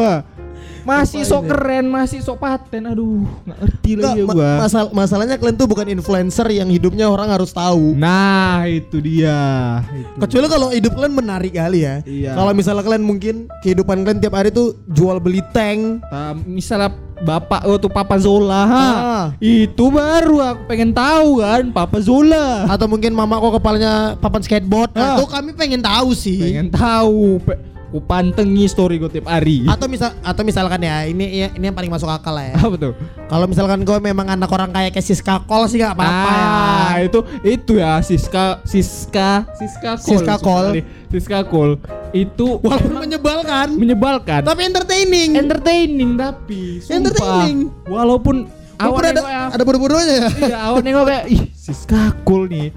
[SPEAKER 3] Masih sok keren, masih sok paten. Aduh, nggak ngerti lagi ya
[SPEAKER 2] ma-
[SPEAKER 3] gua.
[SPEAKER 2] masal- masalahnya kalian tuh bukan influencer yang hidupnya orang harus tahu
[SPEAKER 3] Nah, itu dia. Itu.
[SPEAKER 2] kecuali kalau hidup kalian menarik kali ya
[SPEAKER 3] Iya.
[SPEAKER 2] kalau misalnya kalian mungkin kehidupan kalian tiap hari tuh jual beli tank
[SPEAKER 3] Nah, misalnya bapak oh tuh Papa Zola, ha.
[SPEAKER 2] Ah.
[SPEAKER 3] itu baru aku pengen tahu kan, Papa Zola.
[SPEAKER 2] atau mungkin mama kok kepalanya papan skateboard
[SPEAKER 3] Ah.
[SPEAKER 2] nah, itu kami pengen tahu sih
[SPEAKER 3] Pengen tahu. Pe- Ku pantengi story gue tiap hari.
[SPEAKER 2] atau misal atau misalkan ya ini ini yang paling masuk akal lah ya
[SPEAKER 3] Apa tuh?
[SPEAKER 2] kalau misalkan kau memang anak orang kaya kayak Siska Kol sih gak apa-apa ya
[SPEAKER 3] ah, itu itu ya Siska Siska Siska Kol.
[SPEAKER 2] Siska Kol.
[SPEAKER 3] Siska Kol. Itu
[SPEAKER 2] walaupun menyebalkan
[SPEAKER 3] menyebalkan.
[SPEAKER 2] tapi entertaining
[SPEAKER 3] entertaining tapi sumpah.
[SPEAKER 2] Entertaining.
[SPEAKER 3] Walaupun awal
[SPEAKER 2] ada
[SPEAKER 3] ya.
[SPEAKER 2] ada bodoh-bodohnya ya
[SPEAKER 3] Iya, awal nengok kayak ih Siska Kol nih.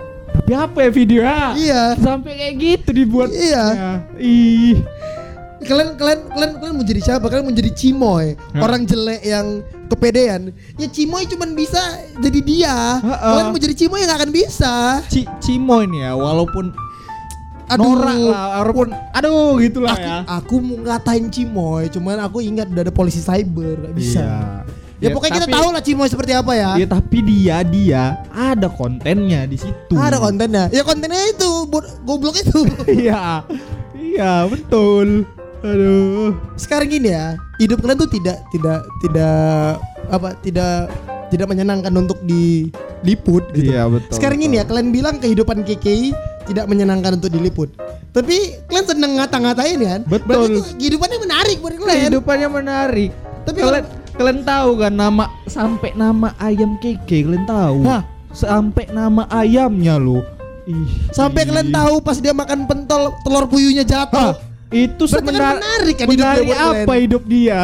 [SPEAKER 3] Tapi apa ya video ya?
[SPEAKER 2] Iya.
[SPEAKER 3] Sampai kayak gitu dibuat.
[SPEAKER 2] Iya.
[SPEAKER 3] Ya, Ih.
[SPEAKER 2] kalian kalian kalian kalian mau jadi siapa kalian mau jadi cimoy orang jelek yang kepedean ya cimoy cuman bisa jadi dia
[SPEAKER 3] Ha-ha.
[SPEAKER 2] kalian mau jadi cimoy ya nggak akan bisa
[SPEAKER 3] Ci Cimoy nih ya walaupun
[SPEAKER 2] Aduh.
[SPEAKER 3] norak lah walaupun aduh gitulah
[SPEAKER 2] aku,
[SPEAKER 3] ya
[SPEAKER 2] aku mau ngatain Cimoy, cuman aku ingat udah ada polisi cyber, gak bisa.
[SPEAKER 3] Iya.
[SPEAKER 2] Ya, pokoknya kita tahu lah Cimoy seperti apa ya.
[SPEAKER 3] Ya tapi dia dia ada kontennya di situ.
[SPEAKER 2] Ada kontennya. Ya kontennya itu goblok itu.
[SPEAKER 3] Iya. Iya, betul. Aduh.
[SPEAKER 2] Sekarang gini ya, hidup kalian tuh tidak tidak tidak apa tidak tidak menyenangkan untuk diliput gitu.
[SPEAKER 3] Iya, betul.
[SPEAKER 2] Sekarang gini ya, kalian bilang kehidupan KKI tidak menyenangkan untuk diliput. Tapi kalian seneng ngata-ngatain kan?
[SPEAKER 3] Betul.
[SPEAKER 2] Berarti kehidupannya menarik buat kalian.
[SPEAKER 3] Kehidupannya menarik.
[SPEAKER 2] Tapi
[SPEAKER 3] kalian kalian tahu kan nama sampai nama ayam keke kalian tahu?
[SPEAKER 2] Hah?
[SPEAKER 3] Sampai nama ayamnya lo. Ih.
[SPEAKER 2] Sampai kalian tahu pas dia makan pentol telur puyuhnya
[SPEAKER 3] Hah,
[SPEAKER 2] jatuh.
[SPEAKER 3] itu
[SPEAKER 2] Berarti kan
[SPEAKER 3] sebenarnya
[SPEAKER 2] menarik kan hidupnya
[SPEAKER 3] menarik
[SPEAKER 2] buat kalian.
[SPEAKER 3] apa hidup dia?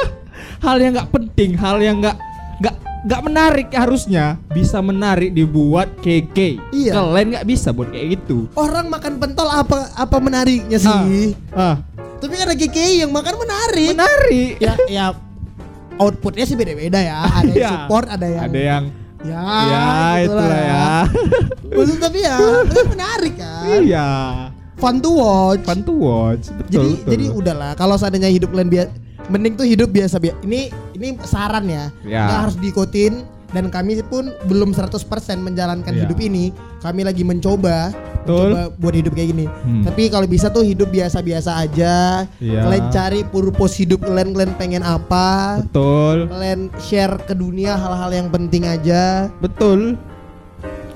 [SPEAKER 3] hal yang nggak penting, hal yang nggak nggak nggak menarik harusnya bisa menarik dibuat keke.
[SPEAKER 2] Iya.
[SPEAKER 3] Kalian nggak bisa buat kayak gitu.
[SPEAKER 2] Orang makan pentol apa apa menariknya sih?
[SPEAKER 3] Ah,
[SPEAKER 2] Tapi kan ada KKI yang makan menarik.
[SPEAKER 3] menarik.
[SPEAKER 2] ya ya outputnya sih beda-beda ya. Ada yang
[SPEAKER 3] Iya.
[SPEAKER 2] support, ada yang
[SPEAKER 3] Ada yang
[SPEAKER 2] ya,
[SPEAKER 3] ya itulah ya.
[SPEAKER 2] Maksud tapi ya, menarik kan.
[SPEAKER 3] iya.
[SPEAKER 2] Fun to watch.
[SPEAKER 3] Fun to watch. Betul,
[SPEAKER 2] jadi
[SPEAKER 3] betul.
[SPEAKER 2] jadi udahlah kalau seandainya hidup kalian biasa mending tuh hidup biasa biasa. Ini ini saran ya.
[SPEAKER 3] Ya.
[SPEAKER 2] Nggak harus diikutin dan kami pun belum 100% menjalankan
[SPEAKER 3] Ya.
[SPEAKER 2] hidup ini. Kami lagi mencoba
[SPEAKER 3] Betul.
[SPEAKER 2] mencoba buat hidup kayak gini.
[SPEAKER 3] Hmm.
[SPEAKER 2] Tapi kalau bisa tuh hidup biasa-biasa aja.
[SPEAKER 3] Iya.
[SPEAKER 2] Kalian cari purpose hidup kalian, kalian pengen apa?
[SPEAKER 3] Betul.
[SPEAKER 2] Kalian share ke dunia hal-hal yang penting aja.
[SPEAKER 3] Betul.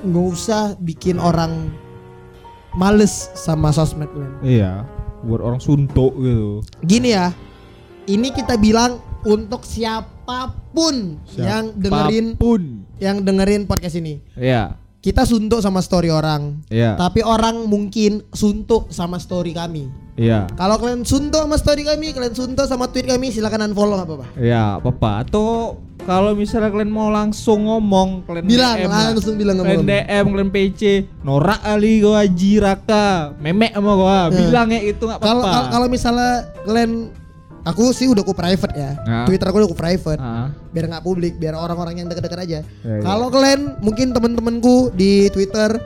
[SPEAKER 2] Nggak usah bikin orang males sama sosmed kalian.
[SPEAKER 3] Iya. Buat orang suntuk gitu.
[SPEAKER 2] Gini ya, ini kita bilang untuk siapa pun yang dengerin
[SPEAKER 3] Pun.
[SPEAKER 2] yang dengerin podcast ini.
[SPEAKER 3] Iya.
[SPEAKER 2] Kita suntuk sama story orang.
[SPEAKER 3] Iya.
[SPEAKER 2] Tapi orang mungkin suntuk sama story kami.
[SPEAKER 3] Iya.
[SPEAKER 2] Kalau kalian suntuk sama story kami, kalian suntuk sama tweet kami, silakan unfollow nggak apa-apa.
[SPEAKER 3] Iya, apa-apa. Atau kalau misalnya kalian mau langsung ngomong, kalian
[SPEAKER 2] Bilang
[SPEAKER 3] DM
[SPEAKER 2] langsung bilang
[SPEAKER 3] Kalian
[SPEAKER 2] ngomong.
[SPEAKER 3] DM, kalian PC, norak kali gua Haji Raka, memek sama gua.
[SPEAKER 2] Ya.
[SPEAKER 3] Bilang ya itu nggak apa-apa.
[SPEAKER 2] kalau- kalau misalnya kalian aku sih udah ku private ya.
[SPEAKER 3] Nah.
[SPEAKER 2] Twitter aku udah ku private.
[SPEAKER 3] Ah,
[SPEAKER 2] Biar nggak publik, biar orang-orang yang dekat-dekat aja.
[SPEAKER 3] Ya, ya.
[SPEAKER 2] Kalau kalian mungkin temen-temenku di Twitter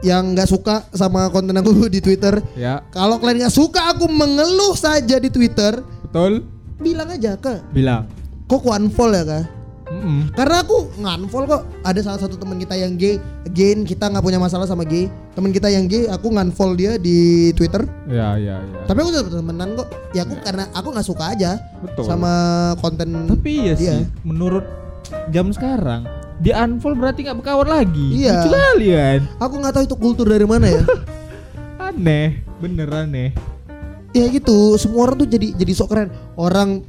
[SPEAKER 2] yang nggak suka sama konten aku di Twitter,
[SPEAKER 3] ya,
[SPEAKER 2] kalau kalian nggak suka aku mengeluh saja di Twitter,
[SPEAKER 3] betul.
[SPEAKER 2] bilang aja ke,
[SPEAKER 3] Bilang.
[SPEAKER 2] kok ku unfollow ya kak?
[SPEAKER 3] Mm-mm.
[SPEAKER 2] Karena aku nge-unfollow kok. Ada salah satu teman kita yang gay, again kita nggak punya masalah sama gay. Teman kita yang gay, aku nge-unfollow dia di Twitter.
[SPEAKER 3] Ya, ya, ya.
[SPEAKER 2] Tapi aku tetap temenan kok. Ya aku karena aku nggak suka aja
[SPEAKER 3] Betul.
[SPEAKER 2] sama konten.
[SPEAKER 3] Tapi iya
[SPEAKER 2] dia.
[SPEAKER 3] sih, menurut jam sekarang di unfollow berarti nggak berkawan lagi.
[SPEAKER 2] Iya.
[SPEAKER 3] Lucu kali kan.
[SPEAKER 2] Aku nggak tahu itu kultur dari mana ya.
[SPEAKER 3] Aneh, bener aneh.
[SPEAKER 2] ya gitu, semua orang tuh jadi jadi sok keren. Orang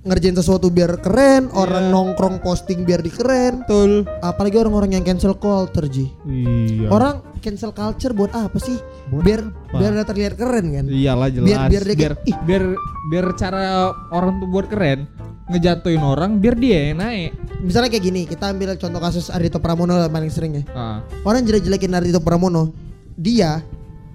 [SPEAKER 2] ngerjain sesuatu biar keren, orang
[SPEAKER 3] Iya.
[SPEAKER 2] nongkrong posting biar dikeren.
[SPEAKER 3] Betul.
[SPEAKER 2] Apalagi orang-orang yang cancel culture Ji.
[SPEAKER 3] Iya.
[SPEAKER 2] Orang cancel culture buat apa sih?
[SPEAKER 3] Buat
[SPEAKER 2] biar
[SPEAKER 3] apa?
[SPEAKER 2] biar dia terlihat keren kan.
[SPEAKER 3] Iyalah jelas.
[SPEAKER 2] Biar- biar dia
[SPEAKER 3] biar,
[SPEAKER 2] "Ih."
[SPEAKER 3] biar biar cara orang tuh buat keren ngejatuhin orang biar dia yang naik.
[SPEAKER 2] Misalnya kayak gini, kita ambil contoh kasus Ardito Pramono paling sering ya.
[SPEAKER 3] Ah,
[SPEAKER 2] Orang jelek-jelekin Ardito Pramono, dia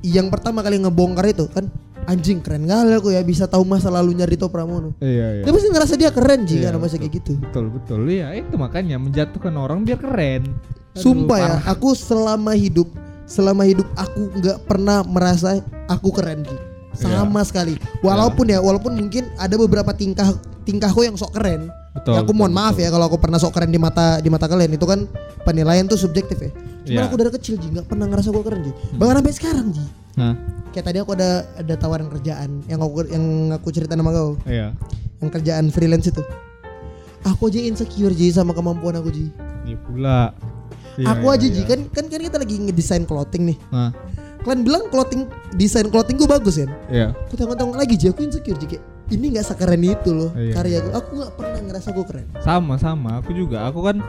[SPEAKER 2] yang pertama kali ngebongkar itu kan anjing keren kali aku ya bisa tahu masa lalunya Ardito Pramono.
[SPEAKER 3] iya iya.
[SPEAKER 2] Dia pasti ngerasa dia keren sih
[SPEAKER 3] Iya,
[SPEAKER 2] karena masa kayak gitu.
[SPEAKER 3] Betul betul. Iya, itu makanya menjatuhkan orang biar keren. Aduh,
[SPEAKER 2] Sumpah ya,
[SPEAKER 3] parah.
[SPEAKER 2] aku selama hidup selama hidup aku nggak pernah merasa aku keren Ji. Sama sekali. Walaupun ya, walaupun mungkin ada beberapa tingkah tingkahku yang sok keren.
[SPEAKER 3] Betul,
[SPEAKER 2] ya aku mohon
[SPEAKER 3] betul,
[SPEAKER 2] maaf ya kalau aku pernah sok keren di mata di mata kalian itu kan penilaian tuh subjektif ya. Cuma
[SPEAKER 3] Iya.
[SPEAKER 2] aku dari kecil Ji nggak pernah ngerasa gue keren Ji. Bahkan sampai sekarang Ji.
[SPEAKER 3] Nah,
[SPEAKER 2] Kayak tadi aku ada ada tawaran kerjaan yang aku yang aku cerita sama kau,
[SPEAKER 3] iya.
[SPEAKER 2] yang kerjaan freelance itu. Aku aja insecure Ji sama kemampuan aku Ji.
[SPEAKER 3] Iya pula. Iya,
[SPEAKER 2] aku
[SPEAKER 3] iya,
[SPEAKER 2] aja Ji
[SPEAKER 3] iya.
[SPEAKER 2] kan kan kan kita lagi ngedesain clothing nih.
[SPEAKER 3] Nah,
[SPEAKER 2] Kalian bilang clothing desain clothing gue bagus kan?
[SPEAKER 3] iya.
[SPEAKER 2] Aku tengok-tengok lagi Ji, aku insecure Ji kayak ini nggak sekeren itu loh
[SPEAKER 3] Iya.
[SPEAKER 2] karya gue. Aku nggak pernah ngerasa gue keren.
[SPEAKER 3] Sama sama, aku juga. Aku kan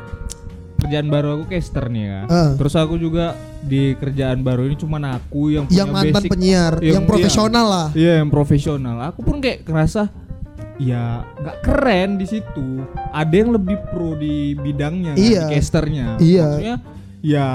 [SPEAKER 3] kerjaan baru aku caster nih ya.
[SPEAKER 2] Ah.
[SPEAKER 3] Terus aku juga di kerjaan baru ini cuman aku yang punya
[SPEAKER 2] yang mantan
[SPEAKER 3] basic
[SPEAKER 2] penyiar,
[SPEAKER 3] yang-
[SPEAKER 2] yang, profesional lah.
[SPEAKER 3] Iya yang profesional. Aku pun kayak ngerasa ya nggak keren di situ. Ada yang lebih pro di bidangnya, kan,
[SPEAKER 2] Iya.
[SPEAKER 3] di casternya.
[SPEAKER 2] Iya.
[SPEAKER 3] Maksudnya ya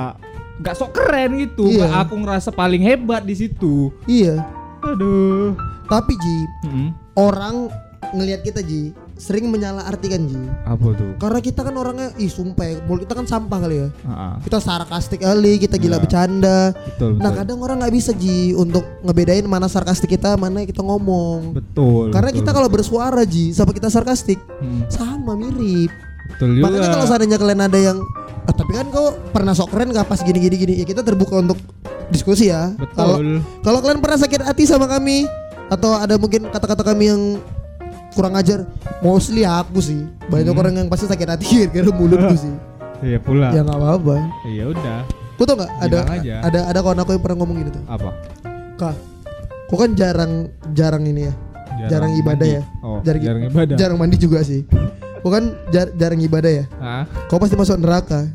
[SPEAKER 3] nggak sok keren gitu.
[SPEAKER 2] Iya.
[SPEAKER 3] Nggak aku ngerasa paling hebat di situ.
[SPEAKER 2] Iya.
[SPEAKER 3] Aduh.
[SPEAKER 2] Tapi Ji,
[SPEAKER 3] Mm-mm.
[SPEAKER 2] Orang ngelihat kita Ji sering menyalahartikan Ji.
[SPEAKER 3] Apa tuh?
[SPEAKER 2] Karena kita kan orangnya ih sumpah ya, mulut kita kan sampah kali ya.
[SPEAKER 3] Ah,
[SPEAKER 2] Kita sarkastik kali, kita gila
[SPEAKER 3] Iya.
[SPEAKER 2] bercanda.
[SPEAKER 3] betul, betul.
[SPEAKER 2] Nah kadang orang nggak bisa Ji untuk ngebedain mana sarkastik kita, mana kita ngomong.
[SPEAKER 3] betul.
[SPEAKER 2] Karena
[SPEAKER 3] betul,
[SPEAKER 2] kita kalau bersuara Ji, sama kita sarkastik
[SPEAKER 3] Hmm,
[SPEAKER 2] sama mirip.
[SPEAKER 3] betul juga.
[SPEAKER 2] Makanya kalau seandainya kalian ada yang "Ah, tapi kan kau pernah sok keren gak pas gini gini gini ya kita terbuka untuk diskusi ya.
[SPEAKER 3] Betul.
[SPEAKER 2] kalau kalian pernah sakit hati sama kami atau ada mungkin kata-kata kami yang kurang ajar, mostly aku sih. Banyak
[SPEAKER 3] Hmm.
[SPEAKER 2] orang yang pasti sakit hati gara-gara mulutku sih.
[SPEAKER 3] Iya pula.
[SPEAKER 2] ya nggak apa-apa.
[SPEAKER 3] Iya udah.
[SPEAKER 2] Kau tau nggak ada
[SPEAKER 3] aja.
[SPEAKER 2] ada ada kawan aku yang pernah ngomong gitu.
[SPEAKER 3] Apa?
[SPEAKER 2] Kak, kau kan jarang jarang ini ya. Jarang ibadah
[SPEAKER 3] mandi.
[SPEAKER 2] ya?
[SPEAKER 3] Oh,
[SPEAKER 2] Jarang-
[SPEAKER 3] jarang, ibadah.
[SPEAKER 2] Jarang mandi juga sih. Kau kan jar- jarang ibadah ya.
[SPEAKER 3] Ah,
[SPEAKER 2] Kau pasti masuk neraka.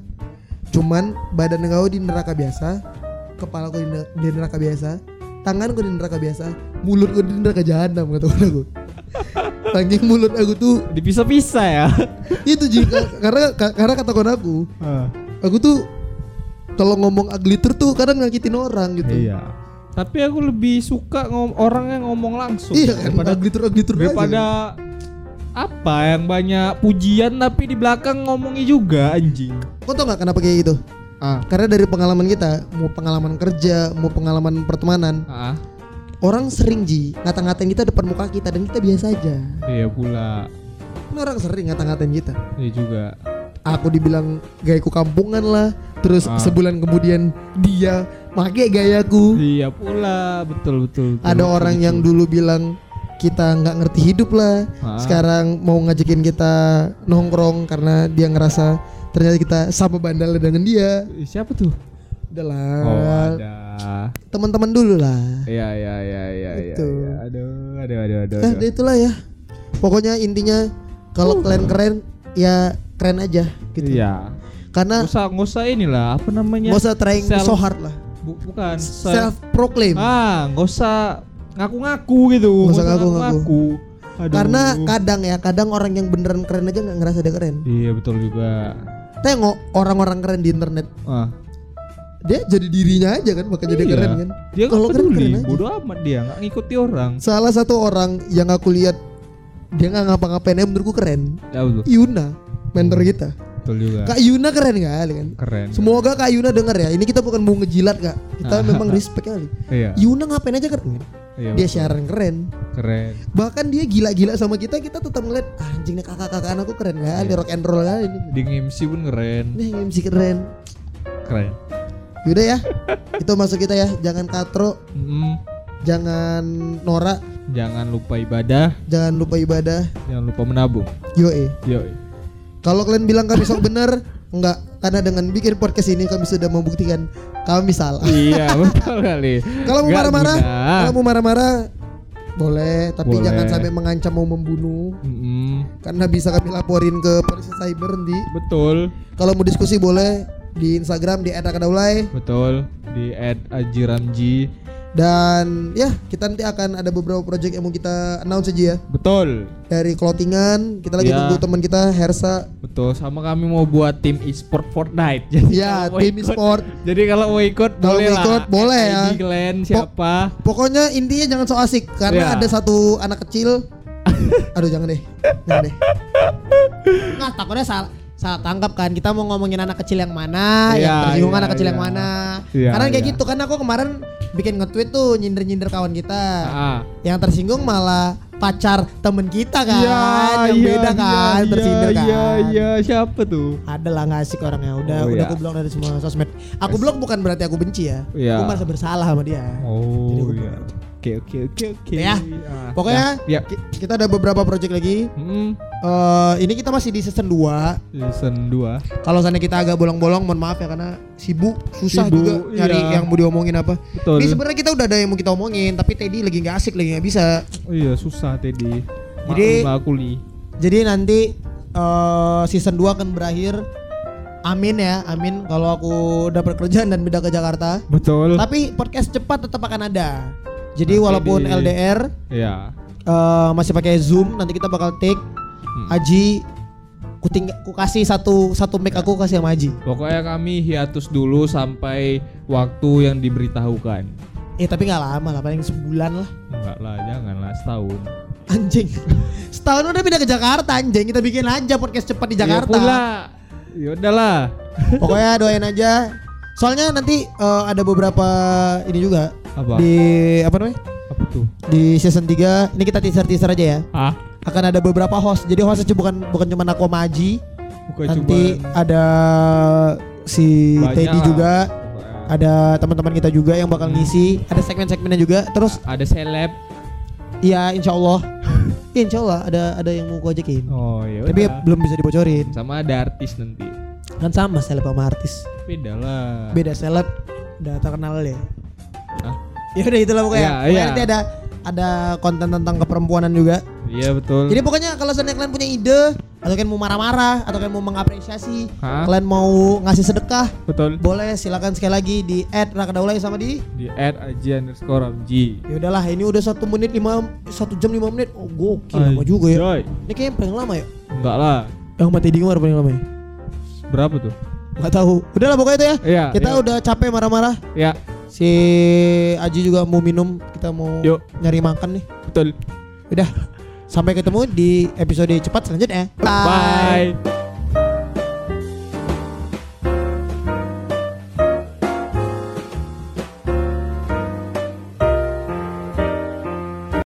[SPEAKER 2] Cuman badan kau di neraka biasa, kepala kau di neraka biasa, tangan kau di neraka biasa, mulut kau di neraka jahanam kata aku. Saking mulut aku tuh
[SPEAKER 3] dipisah-pisah ya.
[SPEAKER 2] itu jika karena ka- karena kata kawan aku, aku tuh kalau ngomong truth tuh kadang ngakitin orang gitu.
[SPEAKER 3] iya. Tapi aku lebih suka ngom orang yang ngomong langsung
[SPEAKER 2] Iya kan,
[SPEAKER 3] daripada
[SPEAKER 2] truth aja.
[SPEAKER 3] daripada apa yang banyak pujian tapi di belakang ngomongi juga anjing.
[SPEAKER 2] Kau tau nggak kenapa kayak gitu?
[SPEAKER 3] Ah,
[SPEAKER 2] Karena dari pengalaman kita, mau pengalaman kerja, mau pengalaman pertemanan,
[SPEAKER 3] ah,
[SPEAKER 2] orang sering ji ngata-ngatain kita depan muka kita dan kita biasa aja.
[SPEAKER 3] iya pula.
[SPEAKER 2] Kan orang sering ngata-ngatain kita.
[SPEAKER 3] Iya juga.
[SPEAKER 2] Aku dibilang gayaku kampungan lah, terus
[SPEAKER 3] Ah.
[SPEAKER 2] sebulan kemudian dia make gayaku.
[SPEAKER 3] Iya pula, betul betul. betul.
[SPEAKER 2] Ada orang yang dulu bilang kita nggak ngerti hidup lah,
[SPEAKER 3] Ah.
[SPEAKER 2] sekarang mau ngajakin kita nongkrong karena dia ngerasa ternyata kita sama bandel dengan dia.
[SPEAKER 3] Siapa tuh?
[SPEAKER 2] Udahlah,
[SPEAKER 3] Oh, ada.
[SPEAKER 2] teman-teman dulu lah.
[SPEAKER 3] Iya iya iya iya iya.
[SPEAKER 2] Itu.
[SPEAKER 3] iya. Aduh, aduh aduh aduh.
[SPEAKER 2] Eh,
[SPEAKER 3] aduh.
[SPEAKER 2] itulah ya. Pokoknya intinya kalau kalian keren ya keren aja gitu.
[SPEAKER 3] Iya.
[SPEAKER 2] Karena
[SPEAKER 3] usah nggak usah inilah apa namanya?
[SPEAKER 2] nggak usah trying
[SPEAKER 3] Self-
[SPEAKER 2] so hard lah.
[SPEAKER 3] Bu- bukan. Self,
[SPEAKER 2] Self proclaim.
[SPEAKER 3] ah, nggak usah ngaku-ngaku gitu.
[SPEAKER 2] Nggak usah ngaku-ngaku.
[SPEAKER 3] Aduh.
[SPEAKER 2] Karena kadang ya, kadang orang yang beneran keren aja nggak ngerasa dia keren.
[SPEAKER 3] Iya betul juga.
[SPEAKER 2] Tengok orang-orang keren di internet,
[SPEAKER 3] Ah.
[SPEAKER 2] dia jadi dirinya aja kan, makanya dia
[SPEAKER 3] Iya.
[SPEAKER 2] keren kan.
[SPEAKER 3] Dia
[SPEAKER 2] Kalau keren keren aja.
[SPEAKER 3] bodo amat dia nggak ngikuti orang.
[SPEAKER 2] Salah satu orang yang aku lihat dia nggak ngapa-ngapain ya menurutku keren.
[SPEAKER 3] Ya betul.
[SPEAKER 2] Yuna, mentor kita.
[SPEAKER 3] Betul juga.
[SPEAKER 2] Kak Yuna keren kali kan.
[SPEAKER 3] Keren.
[SPEAKER 2] Semoga Kak Yuna denger ya. Ini kita bukan mau ngejilat kak. Kita
[SPEAKER 3] Ah.
[SPEAKER 2] memang respect kali.
[SPEAKER 3] Iya.
[SPEAKER 2] Yuna ngapain aja keren.
[SPEAKER 3] Iya,
[SPEAKER 2] Dia
[SPEAKER 3] betul.
[SPEAKER 2] siaran keren.
[SPEAKER 3] Keren.
[SPEAKER 2] Bahkan dia gila-gila sama kita, kita tetap ngeliat "Ah, anjing nih kakak-kakak aku keren kali,
[SPEAKER 3] Iya.
[SPEAKER 2] rock and roll kali ini.
[SPEAKER 3] Di MC pun keren.
[SPEAKER 2] Nih MC keren.
[SPEAKER 3] Keren.
[SPEAKER 2] Yaudah ya, itu masuk kita ya. Jangan katro,
[SPEAKER 3] Mm,
[SPEAKER 2] jangan norak,
[SPEAKER 3] jangan lupa ibadah,
[SPEAKER 2] jangan lupa ibadah.
[SPEAKER 3] jangan lupa menabung.
[SPEAKER 2] Yo
[SPEAKER 3] Yo.
[SPEAKER 2] Kalau kalian bilang kami sok bener, enggak. Karena dengan bikin podcast ini kami sudah membuktikan kami salah.
[SPEAKER 3] iya, betul kali.
[SPEAKER 2] Kalau mau marah-marah, kalau mau marah-marah boleh, tapi
[SPEAKER 3] Boleh.
[SPEAKER 2] jangan sampai mengancam mau membunuh.
[SPEAKER 3] Mm-mm,
[SPEAKER 2] Karena bisa kami laporin ke polisi cyber nanti.
[SPEAKER 3] betul,
[SPEAKER 2] Kalau mau diskusi boleh di Instagram di @akadaulay
[SPEAKER 3] betul. Di Ajiramji.
[SPEAKER 2] Dan ya kita nanti akan ada beberapa project yang mau kita announce aja ya
[SPEAKER 3] Betul.
[SPEAKER 2] dari clothingan kita lagi
[SPEAKER 3] Ya.
[SPEAKER 2] tunggu teman kita Hersa
[SPEAKER 3] Betul, sama kami mau buat tim e-sport Fortnite. Jadi
[SPEAKER 2] ya tim
[SPEAKER 3] ikut-
[SPEAKER 2] sport
[SPEAKER 3] Jadi kalau mau ikut
[SPEAKER 2] Kalau
[SPEAKER 3] boleh
[SPEAKER 2] mau
[SPEAKER 3] lah.
[SPEAKER 2] ikut, boleh ya.
[SPEAKER 3] Kalian siapa?
[SPEAKER 2] pokoknya intinya jangan so asik karena
[SPEAKER 3] Ya.
[SPEAKER 2] ada satu anak kecil aduh jangan deh jangan deh nggak takutnya salah salah tangkap kan kita mau ngomongin anak kecil yang mana yang
[SPEAKER 3] Iya,
[SPEAKER 2] tersinggung
[SPEAKER 3] iya,
[SPEAKER 2] anak kecil yang
[SPEAKER 3] iya.
[SPEAKER 2] mana
[SPEAKER 3] Iya,
[SPEAKER 2] karena kayak
[SPEAKER 3] iya.
[SPEAKER 2] gitu kan aku kemarin bikin nge-tweet tuh nyindir-nyindir kawan kita
[SPEAKER 3] Ah.
[SPEAKER 2] yang tersinggung malah pacar temen kita kan
[SPEAKER 3] Iya,
[SPEAKER 2] yang
[SPEAKER 3] iya,
[SPEAKER 2] beda kan
[SPEAKER 3] iya,
[SPEAKER 2] tersindir kan
[SPEAKER 3] Iya, iya, siapa tuh?
[SPEAKER 2] ada lah nggak asik orangnya udah
[SPEAKER 3] Oh,
[SPEAKER 2] udah
[SPEAKER 3] iya.
[SPEAKER 2] aku blok dari semua sosmed aku blok bukan berarti aku benci ya
[SPEAKER 3] Iya.
[SPEAKER 2] aku merasa bersalah sama dia Jadi
[SPEAKER 3] Oh
[SPEAKER 2] aku-
[SPEAKER 3] iya. Oke oke oke oke.
[SPEAKER 2] Ya,
[SPEAKER 3] Ah,
[SPEAKER 2] pokoknya
[SPEAKER 3] ya.
[SPEAKER 2] ki- kita ada beberapa project lagi
[SPEAKER 3] Hmm,
[SPEAKER 2] Eh ini kita masih di season 2
[SPEAKER 3] season 2
[SPEAKER 2] kalau sana kita agak bolong-bolong mohon maaf ya karena sibuk susah
[SPEAKER 3] Sibuk,
[SPEAKER 2] juga nyari
[SPEAKER 3] iya.
[SPEAKER 2] yang mau diomongin apa
[SPEAKER 3] Betul.
[SPEAKER 2] ini sebenarnya kita udah ada yang mau kita omongin tapi Teddy lagi nggak asik lagi nggak bisa
[SPEAKER 3] Oh iya susah Teddy.
[SPEAKER 2] Jadi-. Jadi nanti eh, season 2 akan berakhir. Amin ya, amin kalau aku dapat kerjaan dan pindah ke Jakarta.
[SPEAKER 3] Betul.
[SPEAKER 2] Tapi podcast cepat tetap akan ada. Jadi
[SPEAKER 3] Nanti
[SPEAKER 2] walaupun
[SPEAKER 3] di-
[SPEAKER 2] LDR
[SPEAKER 3] Iya.
[SPEAKER 2] eh, masih pakai Zoom, nanti kita bakal take
[SPEAKER 3] Hmm.
[SPEAKER 2] Aji ku, ting- ku kasih satu satu mic aku kasih sama Aji.
[SPEAKER 3] Pokoknya kami hiatus dulu sampai waktu yang diberitahukan.
[SPEAKER 2] Eh tapi nggak lama lah, paling sebulan lah.
[SPEAKER 3] Enggak lah, jangan lah setahun.
[SPEAKER 2] Anjing. Setahun udah pindah ke Jakarta anjing. Kita bikin aja podcast cepat di Jakarta.
[SPEAKER 3] Ya pula. Ya udahlah.
[SPEAKER 2] Pokoknya doain aja. Soalnya nanti eh, ada beberapa ini juga
[SPEAKER 3] Apa?
[SPEAKER 2] di apa namanya?
[SPEAKER 3] Apa tuh?
[SPEAKER 2] Di season 3 ini kita teaser-teaser aja ya.
[SPEAKER 3] Ah,
[SPEAKER 2] Akan ada beberapa host. Jadi hostnya bukan bukan cuma aku sama Aji.
[SPEAKER 3] bukan
[SPEAKER 2] Nanti
[SPEAKER 3] cuma
[SPEAKER 2] ada si
[SPEAKER 3] Banyak
[SPEAKER 2] Teddy
[SPEAKER 3] lah.
[SPEAKER 2] juga, ada teman-teman kita juga yang bakal ngisi, ada segmen-segmennya juga. Terus
[SPEAKER 3] ada seleb.
[SPEAKER 2] ya insya Allah, ya, insya Allah ada ada yang mau gue ajakin.
[SPEAKER 3] Oh, ya
[SPEAKER 2] Tapi
[SPEAKER 3] udah.
[SPEAKER 2] belum bisa dibocorin.
[SPEAKER 3] sama ada artis nanti.
[SPEAKER 2] Kan sama seleb sama artis.
[SPEAKER 3] Beda lah.
[SPEAKER 2] Beda seleb, udah terkenal ya.
[SPEAKER 3] Hah?
[SPEAKER 2] Ya udah itulah pokoknya.
[SPEAKER 3] Iya,
[SPEAKER 2] Pokoknya
[SPEAKER 3] iya.
[SPEAKER 2] nanti ada ada konten tentang keperempuanan juga.
[SPEAKER 3] Iya betul.
[SPEAKER 2] Jadi pokoknya kalau seandainya kalian punya ide atau kalian mau marah-marah atau kalian mau mengapresiasi,
[SPEAKER 3] Hah?
[SPEAKER 2] kalian mau ngasih sedekah,
[SPEAKER 3] betul.
[SPEAKER 2] boleh silakan sekali lagi di add Rakadaulay sama di
[SPEAKER 3] Di add aja underscore Amji.
[SPEAKER 2] Ya udahlah, ini udah satu menit lima satu jam lima menit. Oh gokil lama juga ya.
[SPEAKER 3] Anjay.
[SPEAKER 2] Ini kayaknya paling lama ya.
[SPEAKER 3] Enggak lah.
[SPEAKER 2] Yang mati di kemarin paling lama ya.
[SPEAKER 3] Berapa tuh?
[SPEAKER 2] Gak tahu. Udahlah pokoknya itu ya.
[SPEAKER 3] Iya.
[SPEAKER 2] Kita
[SPEAKER 3] iya.
[SPEAKER 2] udah capek marah-marah.
[SPEAKER 3] Ya,
[SPEAKER 2] Si Aji juga mau minum, kita mau
[SPEAKER 3] Yuk.
[SPEAKER 2] nyari makan nih.
[SPEAKER 3] betul.
[SPEAKER 2] Udah. Sampai ketemu di episode cepat selanjutnya.
[SPEAKER 3] Bye.